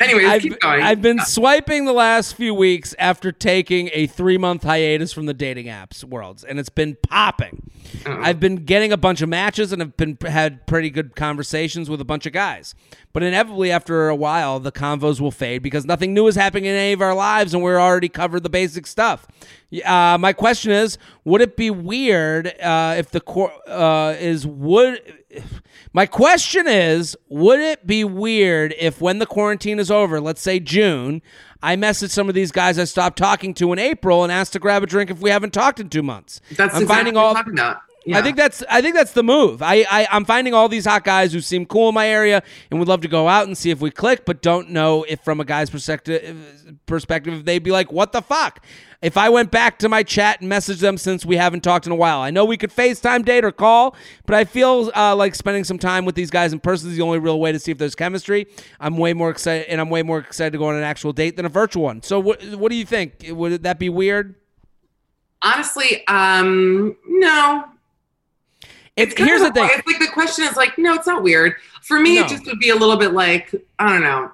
anyways, I've, keep going. I've been swiping the last few weeks after taking a three month hiatus from the dating apps worlds, and it's been popping. Uh-oh. I've been getting a bunch of matches and have been had pretty good conversations with a bunch of guys. But inevitably, after a while, the convos will fade because nothing new is happening in any of our lives, and we're already covered the basic stuff. Uh, my question is: Would it be weird uh, if the court uh, is would? My question is: Would it be weird if, when the quarantine is over, let's say June, I message some of these guys I stopped talking to in April and ask to grab a drink if we haven't talked in two months? That's I'm exactly finding all. I'm talking about. I think that's I think that's the move. I, I I'm finding all these hot guys who seem cool in my area and would love to go out and see if we click, but don't know if from a guy's perspective perspective if they'd be like, what the fuck? If I went back to my chat and messaged them since we haven't talked in a while, I know we could FaceTime, date, or call, but I feel uh, like spending some time with these guys in person is the only real way to see if there's chemistry. I'm way more excited, and I'm way more excited to go on an actual date than a virtual one. So, what what do you think? Would that be weird? Honestly, um, no. It, kind here's the thing. It's like the question is like, no, it's not weird. For me, No. it just would be a little bit like, I don't know,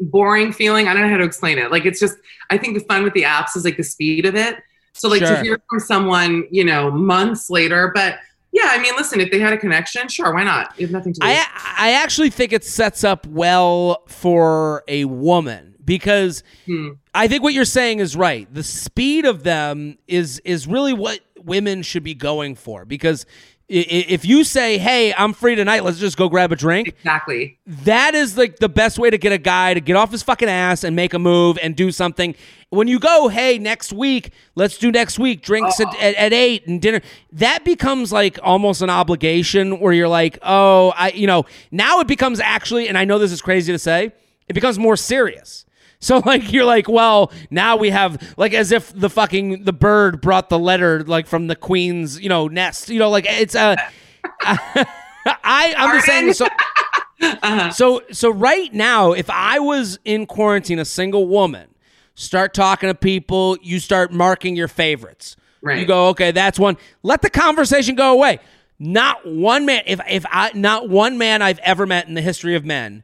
boring feeling. I don't know how to explain it. Like, it's just, I think the fun with the apps is like the speed of it. So, like, Sure. to hear from someone, you know, months later, but yeah, I mean, listen, if they had a connection, sure, why not? You have nothing to lose. I I actually think it sets up well for a woman because Hmm. I think what you're saying is right. The speed of them is is really what women should be going for because if you say, "Hey, I'm free tonight. Let's just go grab a drink." exactly. That is like the best way to get a guy to get off his fucking ass and make a move and do something. When you go, hey, next week, let's do next week, drinks at, uh-huh. at, at eight and dinner, that becomes like almost an obligation where you're like, oh, I, you know, now it becomes actually, and I know this is crazy to say, it becomes more serious. So like you're like, well, now we have like as if the fucking the bird brought the letter like from the queen's, you know, nest. You know, like it's a I I'm just saying so Uh-huh. so so right now, if I was in quarantine, a single woman, start talking to people, you start marking your favorites. Right. You go, okay, that's one. Let the conversation go away. Not one man, if if I not one man I've ever met in the history of men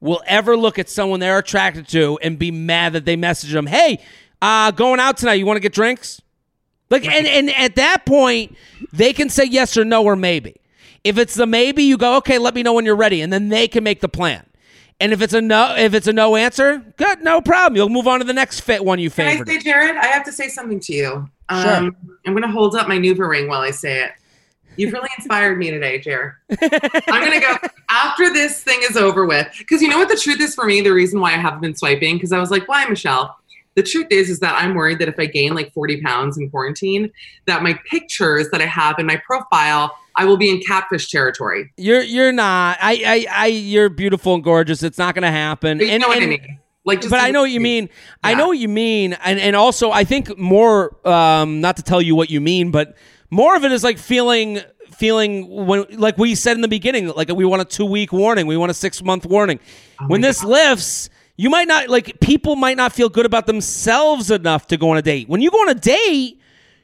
will ever look at someone they're attracted to and be mad that they message them, hey, uh, going out tonight, you want to get drinks? Like, and, and at that point, they can say yes or no or maybe. If it's the maybe, you go, okay, let me know when you're ready, and then they can make the plan. And if it's a no, if it's a no answer, good, no problem. You'll move on to the next fit one you Can I say, Jared? I have to say something to you. Um, Sure. I'm going to hold up my NuvaRing while I say it. You've really inspired me today, Jared. I'm going to go after this thing is over with. Because you know what the truth is for me? The reason why I haven't been swiping, because I was like, why, Michelle? The truth is, is that I'm worried that if I gain like 40 pounds in quarantine, that my pictures that I have in my profile, I will be in catfish territory. You're you're not. I I, I you're beautiful and gorgeous. It's not going to happen. But you and, know what I mean? Like, just but I know what you mean. I know what you mean, and and also I think more. Um, not to tell you what you mean, but more of it is like feeling feeling when like we said in the beginning, like we want a two week warning, we want a six month warning. Oh when Oh my this lifts, you might not like people might not feel good about themselves enough to go on a date. When you go on a date.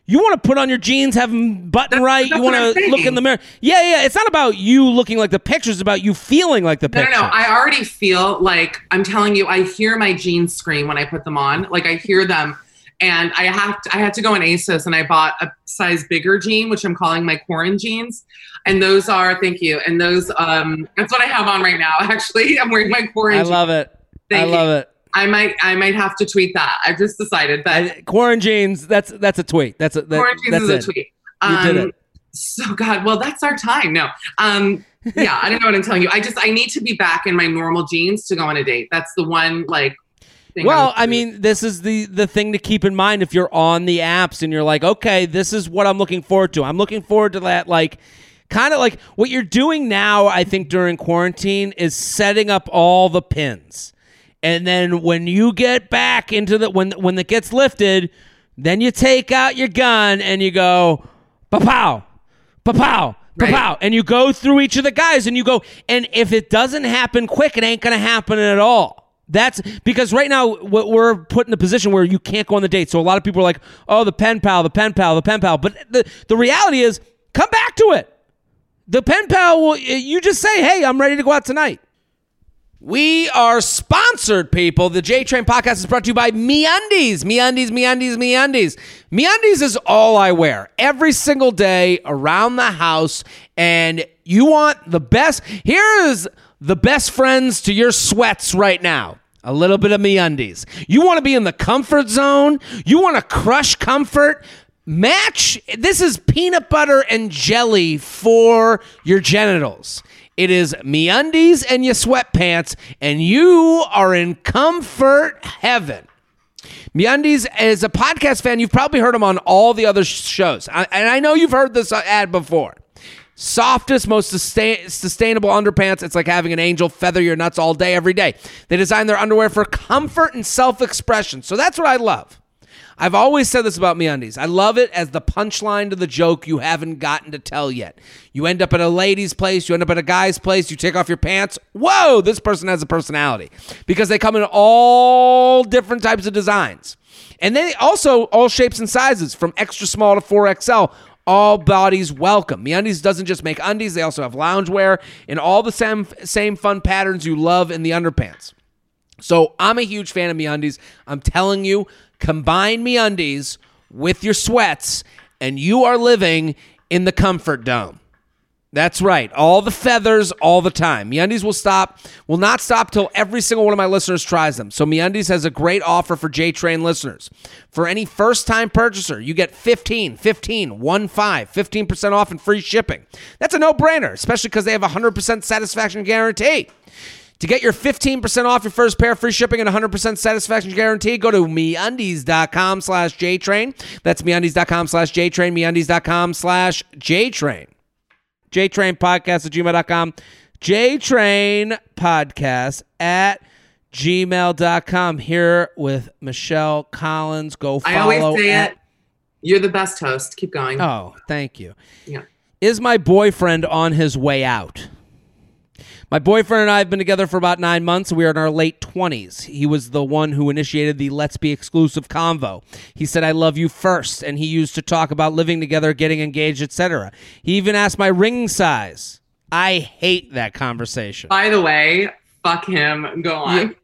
You want to put on your jeans, have them button That's- right. that's you want to look in the mirror. Yeah, yeah. It's not about you looking like the pictures. It's about you feeling like the No, picture. no, no. I already feel like I'm telling you, I hear my jeans scream when I put them on. Like I hear them. And I have to, I had to go on ASOS and I bought a size bigger jean, which I'm calling my quarantine jeans. And those are, thank you. And those, um, that's what I have on right now. Actually, I'm wearing my I quarantine. love it. I Thank you. love it. I might, I might have to tweet that. I've just decided, I, quarantines. That's that's a tweet. That's a that, quarantine that's is it. a tweet. You did Um, it. So God, well, that's our time. No, um, yeah, I don't know what I'm telling you. I just I need to be back in my normal jeans to go on a date. That's the one like. Thing Well, I'm- I mean, this is the the thing to keep in mind if you're on the apps and you're like, okay, this is what I'm looking forward to. I'm looking forward to that, like. Kind of like what you're doing now, I think, during quarantine is setting up all the pins. And then when you get back into the when when it gets lifted, then you take out your gun and you go, pa pow, pa pow, Right. pow, and you go through each of the guys and you go, and if it doesn't happen quick, it ain't gonna happen at all. That's because right now what we're put in a position where you can't go on the date. So a lot of people are like, "Oh, the pen pal, the pen pal, the pen pal." But the the reality is, come back to it. The pen pal will. You just say, "Hey, I'm ready to go out tonight." We are sponsored, people. The J Train podcast is brought to you by MeUndies. MeUndies, MeUndies, MeUndies. MeUndies is all I wear every single day around the house, and you want the best. Here is the best friends to your sweats right now. A little bit of me undies. You want to be in the comfort zone? You want to crush comfort? Match. This is peanut butter and jelly for your genitals. It is me undies and your sweatpants, and you are in comfort heaven. MeUndies, as a podcast fan, you've probably heard them on all the other shows. And I know you've heard this uh, ad before. Softest, most sustain- sustainable underpants. It's like having an angel feather your nuts all day, every day. They design their underwear for comfort and self expression. So that's what I love. I've always said this about MeUndies. I love it as the punchline to the joke you haven't gotten to tell yet. You end up at a lady's place, you end up at a guy's place, you take off your pants. Whoa, this person has a personality because they come in all different types of designs. And they also all shapes and sizes from extra small to 4XL. All bodies welcome. MeUndies doesn't just make undies; they also have loungewear in all the same same fun patterns you love in the underpants. So I'm a huge fan of MeUndies. I'm telling you, combine MeUndies with your sweats, and you are living in the comfort dome. That's right. All the feathers all the time. MeUndies will stop, will not stop till every single one of my listeners tries them. So MeUndies has a great offer for J-Train listeners. For any first-time purchaser, you get 15, 15, 1 5, 15% off and free shipping. That's a no-brainer, especially because they have a 100% satisfaction guarantee. To get your 15% off your first pair, free shipping, and 100% satisfaction guarantee, go to MeUndies.com slash JTrain. That's MeUndies.com slash JTrain, MeUndies.com slash JTrain. JTrain Podcast at gmail.com. JTrain Podcast at gmail.com. Here with Michelle Collins. Go follow. I always say at- it. You're the best host. Keep going. Oh, thank you. Yeah. Is my boyfriend on his way out? My boyfriend and I have been together for about nine months. We are in our late 20s. He was the one who initiated the Let's Be Exclusive convo. He said, I love you first, and he used to talk about living together, getting engaged, etc. He even asked my ring size. I hate that conversation. By the way, fuck him. Go on.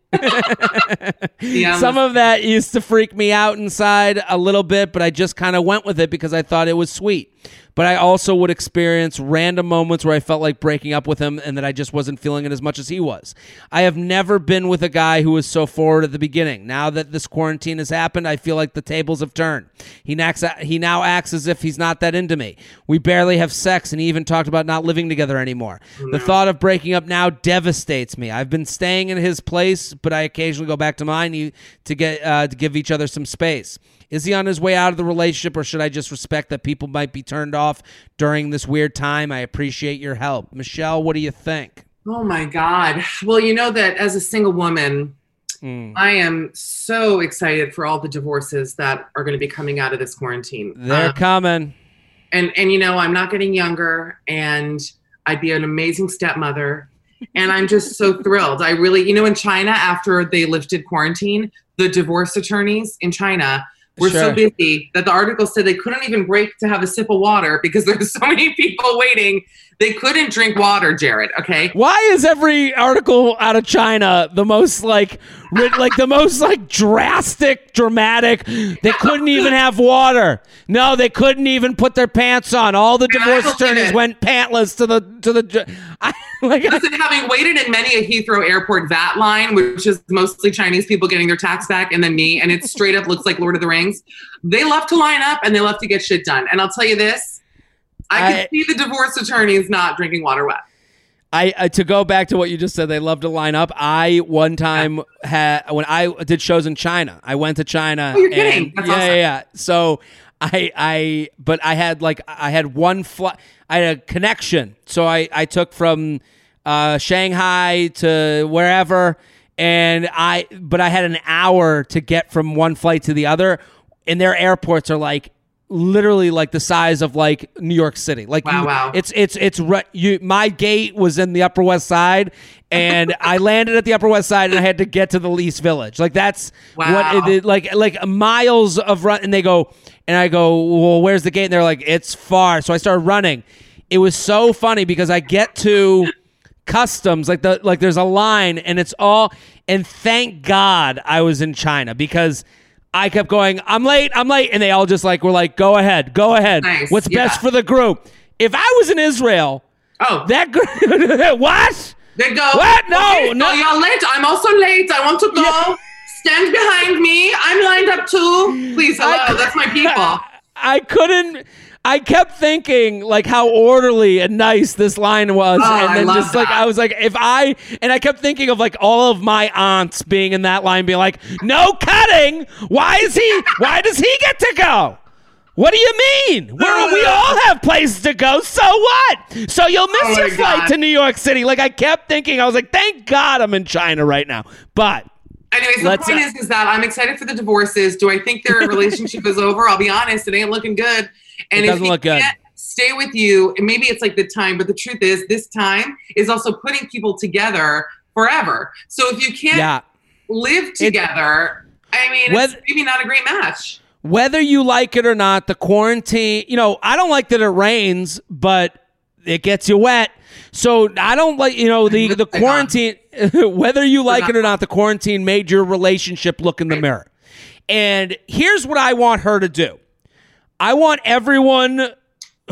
Yeah, Some of that used to freak me out inside a little bit, but I just kind of went with it because I thought it was sweet. But I also would experience random moments where I felt like breaking up with him and that I just wasn't feeling it as much as he was. I have never been with a guy who was so forward at the beginning. Now that this quarantine has happened, I feel like the tables have turned. He, acts, he now acts as if he's not that into me. We barely have sex, and he even talked about not living together anymore. The thought of breaking up now devastates me. I've been staying in his place, but I occasionally go back to mine to get uh, to give each other some space. Is he on his way out of the relationship, or should I just respect that people might be turned off during this weird time? I appreciate your help. Michelle, what do you think? Oh my God. Well, you know that as a single woman, Mm. I am so excited for all the divorces that are going to be coming out of this quarantine. They're Um, coming. and and you know, I'm not getting younger, and I'd be an amazing stepmother. And I'm just so thrilled. I really, you know, in China, after they lifted quarantine, the divorce attorneys in China were so busy that the article said they couldn't even break to have a sip of water because there's so many people waiting. They couldn't drink water, Jared. Okay. Why is every article out of China the most like, like the most like drastic, dramatic? They couldn't even have water. No, they couldn't even put their pants on. All the divorce attorneys it. went pantless to the to the. I, like, I- having waited in many a Heathrow Airport VAT line, which is mostly Chinese people getting their tax back, and then me, and it straight up looks like Lord of the Rings. They love to line up and they love to get shit done. And I'll tell you this, I can see the divorce attorneys not drinking water wet. I uh, to go back to what you just said, they love to line up. I one time had when I did shows in China. I went to China. Oh, you're kidding. That's yeah, awesome. yeah, yeah. So I I but I had like I had one flight. I had a connection, so I I took from uh, Shanghai to wherever, and I but I had an hour to get from one flight to the other, and their airports are like literally like the size of like New York City. Like Wow, you- wow. it's it's it's you. My gate was in the Upper West Side, and I landed at the Upper West Side, and I had to get to the East Village. Like that's Wow. what it, it- like like miles of run. And they go, and I go, well, where's the gate? And they're like, it's far. So I started running. It was so funny because I get to customs like the like there's a line and it's all and thank god i was in china because i kept going i'm late i'm late and they all just like were like go ahead go ahead Nice, what's yeah. best for the group if i was in israel Oh, that gr- what They go. What? No, okay, no. So you're late. I'm also late. I want to go. Yeah. Stand behind me. I'm lined up too. Please, hello. I- That's my people. I couldn't. I kept thinking like how orderly and nice this line was, Oh, and then just like. I was like, if I and I kept thinking of like all of my aunts being in that line, being like, "No cutting. Why is he? Why does he get to go?" What do you mean? We're, we all have places to go. So what? So you'll miss Oh your flight God. to New York City. Like I kept thinking, I was like, thank God I'm in China right now. But Anyways, the Let's, point uh, is, is that I'm excited for the divorces. Do I think their relationship is over? I'll be honest, it ain't looking good. And It if doesn't look good. can't stay with you, and maybe it's like the time, but the truth is, this time is also putting people together forever. So if you can't yeah, live together, I mean, Whether- it's maybe not a great match. whether you like it or not, the quarantine, you know, I don't like that it rains, but it gets you wet. So I don't like, you know, the, the quarantine, whether you like it or not, the quarantine made your relationship look in the mirror. And here's what I want her to do I want everyone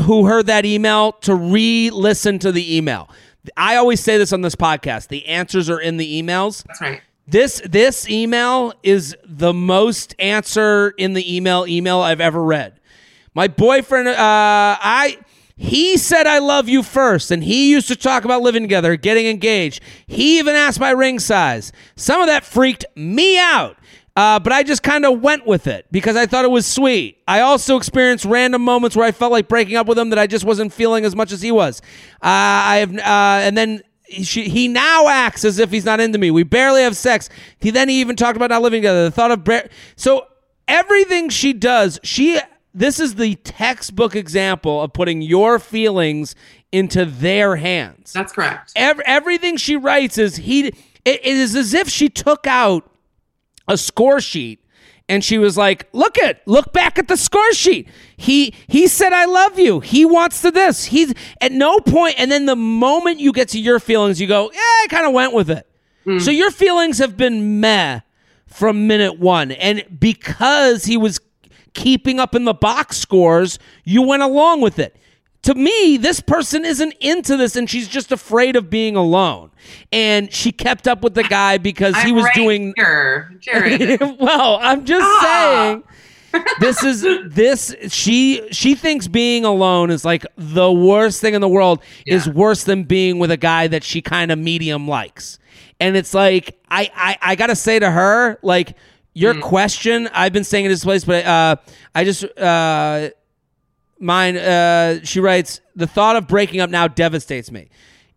who heard that email to re listen to the email. I always say this on this podcast the answers are in the emails. That's right. This this email is the most answer in the email email I've ever read. My boyfriend, uh, I he said I love you first, and he used to talk about living together, getting engaged. He even asked my ring size. Some of that freaked me out. Uh, but I just kind of went with it because I thought it was sweet. I also experienced random moments where I felt like breaking up with him that I just wasn't feeling as much as he was. Uh, I have, uh, and then she, he now acts as if he's not into me. We barely have sex. He then he even talked about not living together. The thought of bar- so everything she does, she this is the textbook example of putting your feelings into their hands. That's correct. Ev- everything she writes is he. It, it is as if she took out a score sheet and she was like look at look back at the score sheet he he said i love you he wants to this he's at no point. point and then the moment you get to your feelings you go yeah i kind of went with it hmm. so your feelings have been meh from minute one and because he was keeping up in the box scores you went along with it to me, this person isn't into this and she's just afraid of being alone. And she kept up with the guy because he I'm was right doing here, well, I'm just Ah. saying this is this she she thinks being alone is like the worst thing in the world is worse than being with a guy that she kind of medium likes. And it's like I I, I got to say to her like your Mm. question, I've been saying it this place but uh I just uh mine uh she writes the thought of breaking up now devastates me.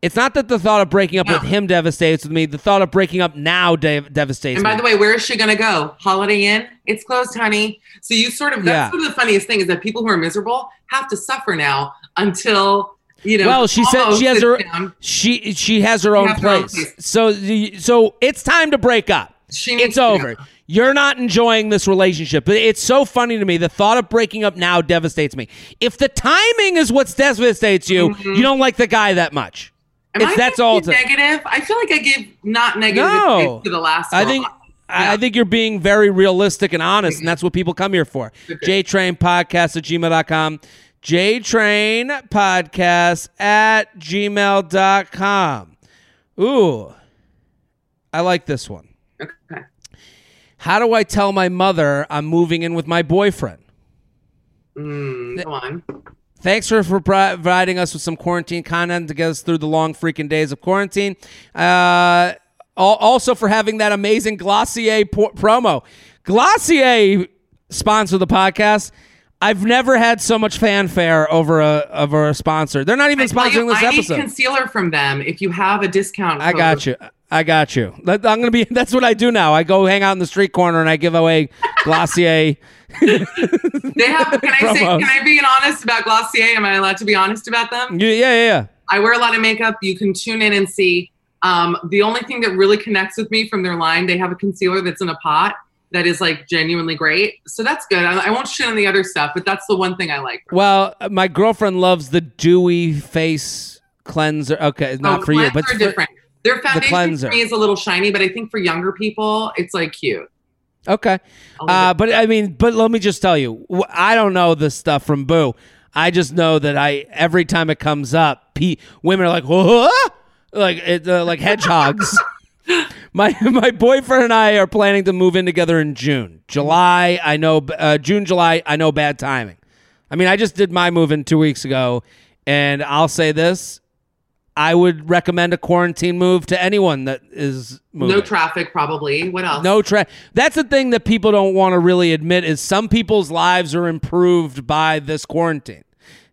It's not that the thought of breaking up with him devastates me. The thought of breaking up now de- devastates And me. by the way, where is she going to go? Holiday Inn? It's closed, honey. So you sort of, that's Yeah. sort of the funniest thing is that people who are miserable have to suffer now until, you know. Well, she said she has her down. she she has her own has her own place. place. So so it's time to break up. She It's over. You're not enjoying this relationship. But it's so funny to me. The thought of breaking up now devastates me. If the timing is what devastates you, Mm-hmm. you don't like the guy that much. Am It's- I that's all it's- negative. I feel like I gave not negative No. to the last I think I Yeah. I think you're being very realistic and honest, and that's what people come here for. Okay. JTrain Podcast at gmail.com. JTrain Podcast at gmail.com. Ooh. I like this one. Okay. How do I tell my mother I'm moving in with my boyfriend? Mm, go on. Thanks for, for providing us with some quarantine content to get us through the long freaking days of quarantine. Uh, also for having that amazing Glossier po- promo. Glossier sponsor the podcast. I've never had so much fanfare over a over a sponsor. They're not even I sponsoring you, this I need episode. concealer from them if you have a discount. I got you. I got you. I'm gonna be. That's what I do now. I go hang out in the street corner and I give away Glossier. They have. Can I say? Can I be honest about Glossier? Am I allowed to be honest about them? Yeah, yeah, yeah. I wear a lot of makeup. You can tune in and see. Um, the only thing that really connects with me from their line, they have a concealer that's in a pot that is like genuinely great. So that's good. I, I won't shit on the other stuff, but that's the one thing I like. Well, my girlfriend loves the dewy face cleanser. Okay, not Oh, for you, but are for- different. Their foundation me is a little shiny, but I think for younger people, it's like cute. okay. Uh, but I mean, but let me just tell you, I don't know this stuff from Boo. I just know that I every time it comes up, pe- women are like, "What?" like it, uh, like hedgehogs. my my boyfriend and I are planning to move in together in June. July, I know uh, June, July, I know bad timing. I mean, I just did my move in two weeks ago, and I'll say this: I would recommend a quarantine move to anyone that is moving. No traffic, probably. What else? No tra That's the thing that people don't want to really admit is some people's lives are improved by this quarantine.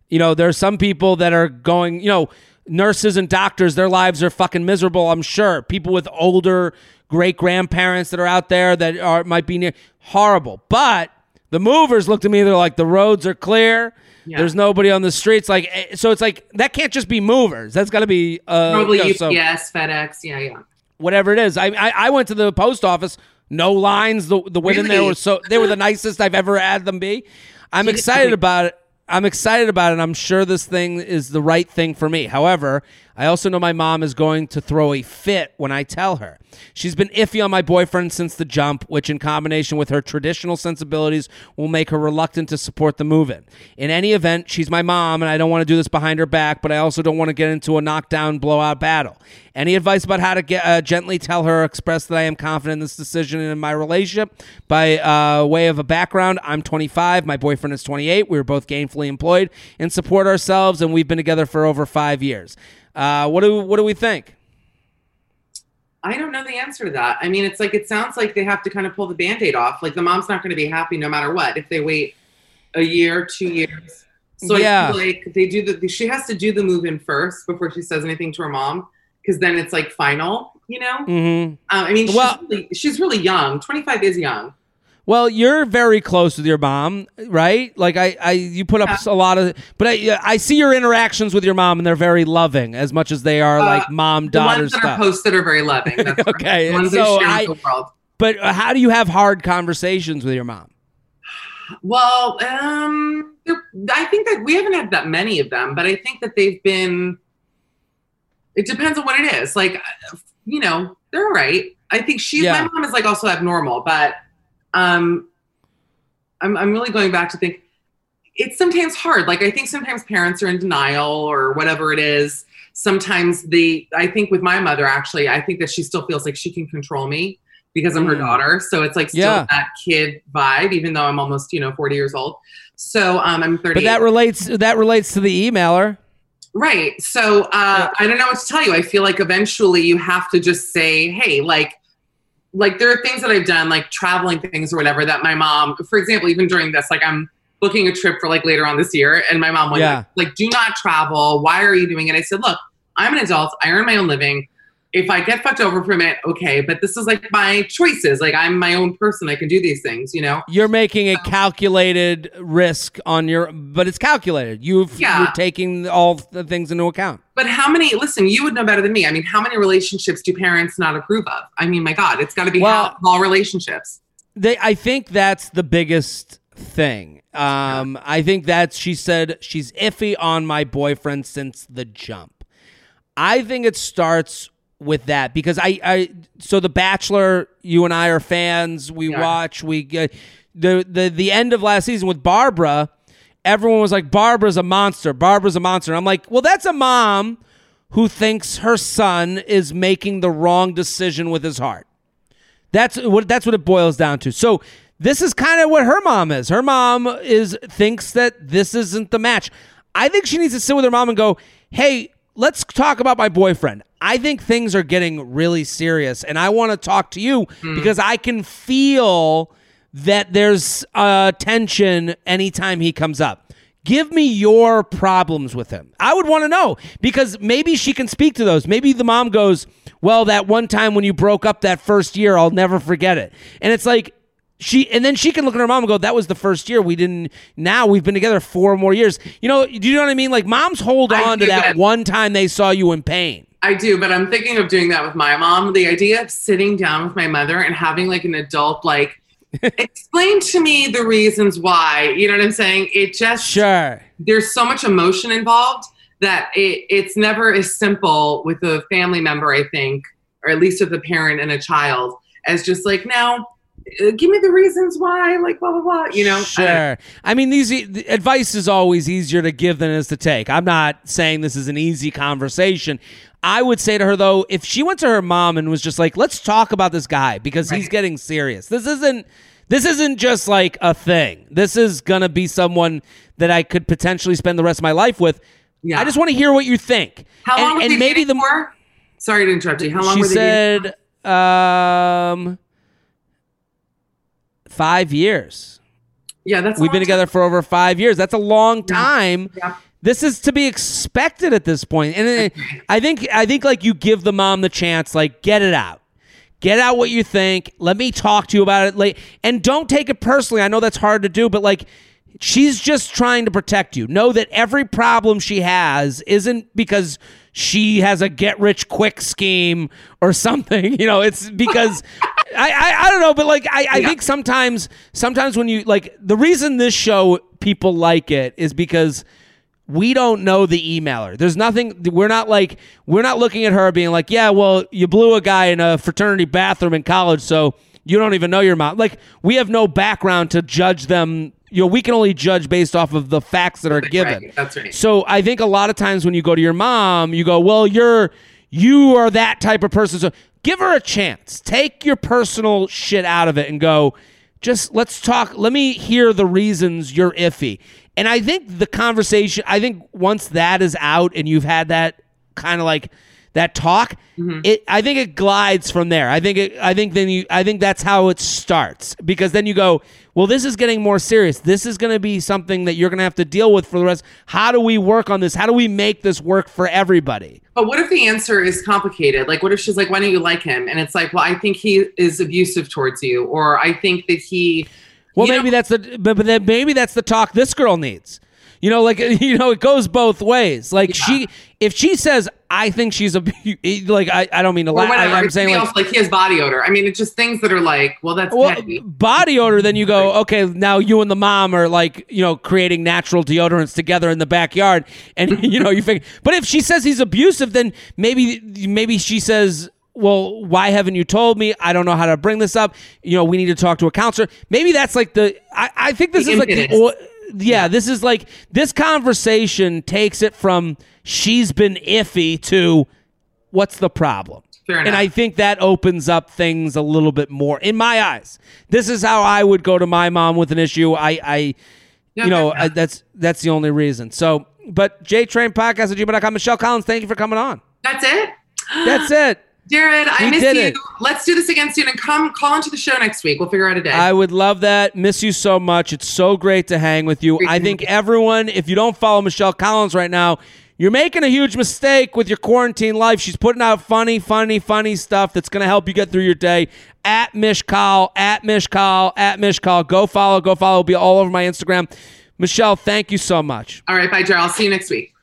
You know, there are some people that are going, you know, nurses and doctors, their lives are fucking miserable, I'm sure. People with older great grandparents that are out there that are might be near horrible. But the movers looked at me, they're like, the roads are clear. Yeah. There's nobody on the streets. Like, eh, so it's like that can't just be movers. That's got to be uh, Probably you know, UPS, so FedEx. Yeah, yeah. whatever it is. I, I I went to the post office, no lines. The the women there were so they were the nicest I've ever had them be. I'm excited about it. I'm excited about it. and I'm sure this thing is the right thing for me. However, I also know my mom is going to throw a fit when I tell her. She's been iffy on my boyfriend since the jump, which, in combination with her traditional sensibilities, will make her reluctant to support the move in. In any event, she's my mom, and I don't want to do this behind her back, but I also don't want to get into a knockdown, blowout battle. Any advice about how to get uh, gently tell her, express that I am confident in this decision and in my relationship? By uh, way of a background, I'm 25, my boyfriend is 28. We were both gainfully employed and support ourselves, and we've been together for over five years. Uh, what do what do we think? I don't know the answer to that. I mean, it's like it sounds like they have to kind of pull the band-aid off. Like the mom's not going to be happy no matter what if they wait a year, two years. So Yeah. I feel like they do the she has to do the move in first before she says anything to her mom because then it's like final, you know? Mm-hmm. Um, I mean, she's, Well- really, she's really young. 25 is young. Well, you're very close with your mom, right? Like I, I you put up a lot of, but I, I see your interactions with your mom, and they're very loving, as much as they are Uh, like mom The daughter ones that stuff. are posted are very loving. That's right. Okay, The ones so I- the but uh, how do you have hard conversations with your mom? Well, um, I think that we haven't had that many of them, but I think that they've been. It depends on what it is. Like, uh, you know, they're all right. I think she's Yeah. my mom is like also abnormal, but um, I'm I'm really going back to think. It's sometimes hard. Like I think sometimes parents are in denial or whatever it is. Sometimes the I think with my mother actually, I think that she still feels like she can control me because I'm her Mm. daughter. So it's like still Yeah. that kid vibe, even though I'm almost, you know, 40 years old. So um, I'm 30. But that relates that relates to the emailer. right. So uh, I don't know what to tell you. I feel like eventually you have to just say, hey, like, like there are things that I've done, like traveling things or whatever, that my mom, for example, even during this, like I'm booking a trip for like later on this year, and my mom went, Yeah. like, do not travel. Why are you doing it? I said, look, I'm an adult. I earn my own living. If I get fucked over from it, okay. But this is like my choices. Like I'm my own person. I can do these things, you know? You're making a calculated risk on your, but it's calculated. You've Yeah. you're taking all the things into account. But how many, listen, you would know better than me. I mean, how many relationships do parents not approve of? I mean, my God, it's got to be Well- all relationships. They, I think that's the biggest thing. Um, I think that she said she's iffy on my boyfriend since the jump. I think it starts with that because I, I so the Bachelor, you and I are fans. We Yeah. watch. We get the the the end of last season with Barbara. Everyone was like, "Barbara's a monster. Barbara's a monster." And I'm like, "Well, that's a mom who thinks her son is making the wrong decision with his heart." That's what that's what it boils down to. So this is kind of what her mom is. Her mom is thinks that this isn't the match. I think she needs to sit with her mom and go, "Hey, let's talk about my boyfriend. I think things are getting really serious, and I want to talk to you because I can feel that there's uh, tension anytime he comes up." Give me your problems with him. I would want to know because maybe she can speak to those. Maybe the mom goes, Well, that one time when you broke up that first year, I'll never forget it. And it's like, she and then she can look at her mom and go, "That was the first year. We didn't. Now we've been together four more years. You know? Do you know what I mean? Like moms hold on to that that. one time they saw you in pain. I do, but I'm thinking of doing that with my mom. The idea of sitting down with my mother and having like an adult, like, explain to me the reasons why. You know what I'm saying? It just, Sure. there's so much emotion involved that it, it's never as simple with a family member, I think, or at least with a parent and a child, as just like, now, uh, give me the reasons why, like blah blah blah. You know, I- Sure. I mean, these the advice is always easier to give than it is to take. I'm not saying this is an easy conversation. I would say to her though, if she went to her mom and was just like, "Let's talk about this guy because he's getting serious. This isn't this isn't just like a thing. This is gonna be someone that I could potentially spend the rest of my life with." Yeah. I just want to hear what you think. How and, long were and maybe the for? Sorry to interrupt you. How long she were they said um five years. Yeah, that's We've been together for over five years. That's a long time. Yeah. This is to be expected at this point. And it- I think I think like you give the mom the chance, like get it out. Get out what you think. Let me talk to you about it late. And don't take it personally. I know that's hard to do, but like she's just trying to protect you. Know that every problem she has isn't because she has a get rich quick scheme or something. You know, it's because I, I I don't know, but like I, I Yeah. think sometimes sometimes when you like the reason this show people like it is because we don't know the emailer. There's nothing. We're not like we're not looking at her being like, yeah, well, you blew a guy in a fraternity bathroom in college, so you don't even know your mom. Like we have no background to judge them. You know, we can only judge based off of the facts that are given. Right, that's right. So I think a lot of times when you go to your mom, you go, well, you're you are that type of person. So give her a chance. Take your personal shit out of it and go, just let's talk. Let me hear the reasons you're iffy. And I think the conversation, I think once that is out and you've had that kind of like that talk, mm-hmm. it I think it glides from there. I think it I think then you I think that's how it starts because then you go, well this is getting more serious. This is going to be something that you're going to have to deal with for the rest. How do we work on this? How do we make this work for everybody? But what if the answer is complicated? Like, what if she's like, "Why don't you like him?" And it's like, "Well, I think he is abusive towards you," or "I think that he." Well, maybe know- that's the but, but then maybe that's the talk this girl needs. You know, like you know, it goes both ways. Like she, if she says, "I think she's a," like I, I don't mean to laugh. whatever. I, am saying like, else, like he has body odor. I mean, it's just things that are like, well, that's well, petty. body odor. Then you go, okay, now you and the mom are like, you know, creating natural deodorants together in the backyard, and you know, you think. But if she says he's abusive, then maybe maybe she says. Well, why haven't you told me? I don't know how to bring this up. You know, we need to talk to a counselor. Maybe that's like the. I, I think this The is like the. Yeah, this is like this conversation takes it from she's been iffy to what's the problem? And. I think that opens up things a little bit more in my eyes. This is how I would go to my mom with an issue. I, I Yeah, you know, I, that's that's the only reason. So, but JTrain Podcast at gmail.com. Michelle Collins, thank you for coming on. That's it. That's it. Jared, I We miss you. it. Let's do this again soon and come call into the show next week. We'll figure out a day. I would love that. Miss you so much. It's so great to hang with you. I think everyone, if you don't follow Michelle Collins right now, you're making a huge mistake with your quarantine life. She's putting out funny, funny, funny stuff that's going to help you get through your day. At michcoll, at michcoll, at michcoll. Go follow, go follow. It'll be all over my Instagram. Michelle, thank you so much. All right, bye, Jared. I'll see you next week.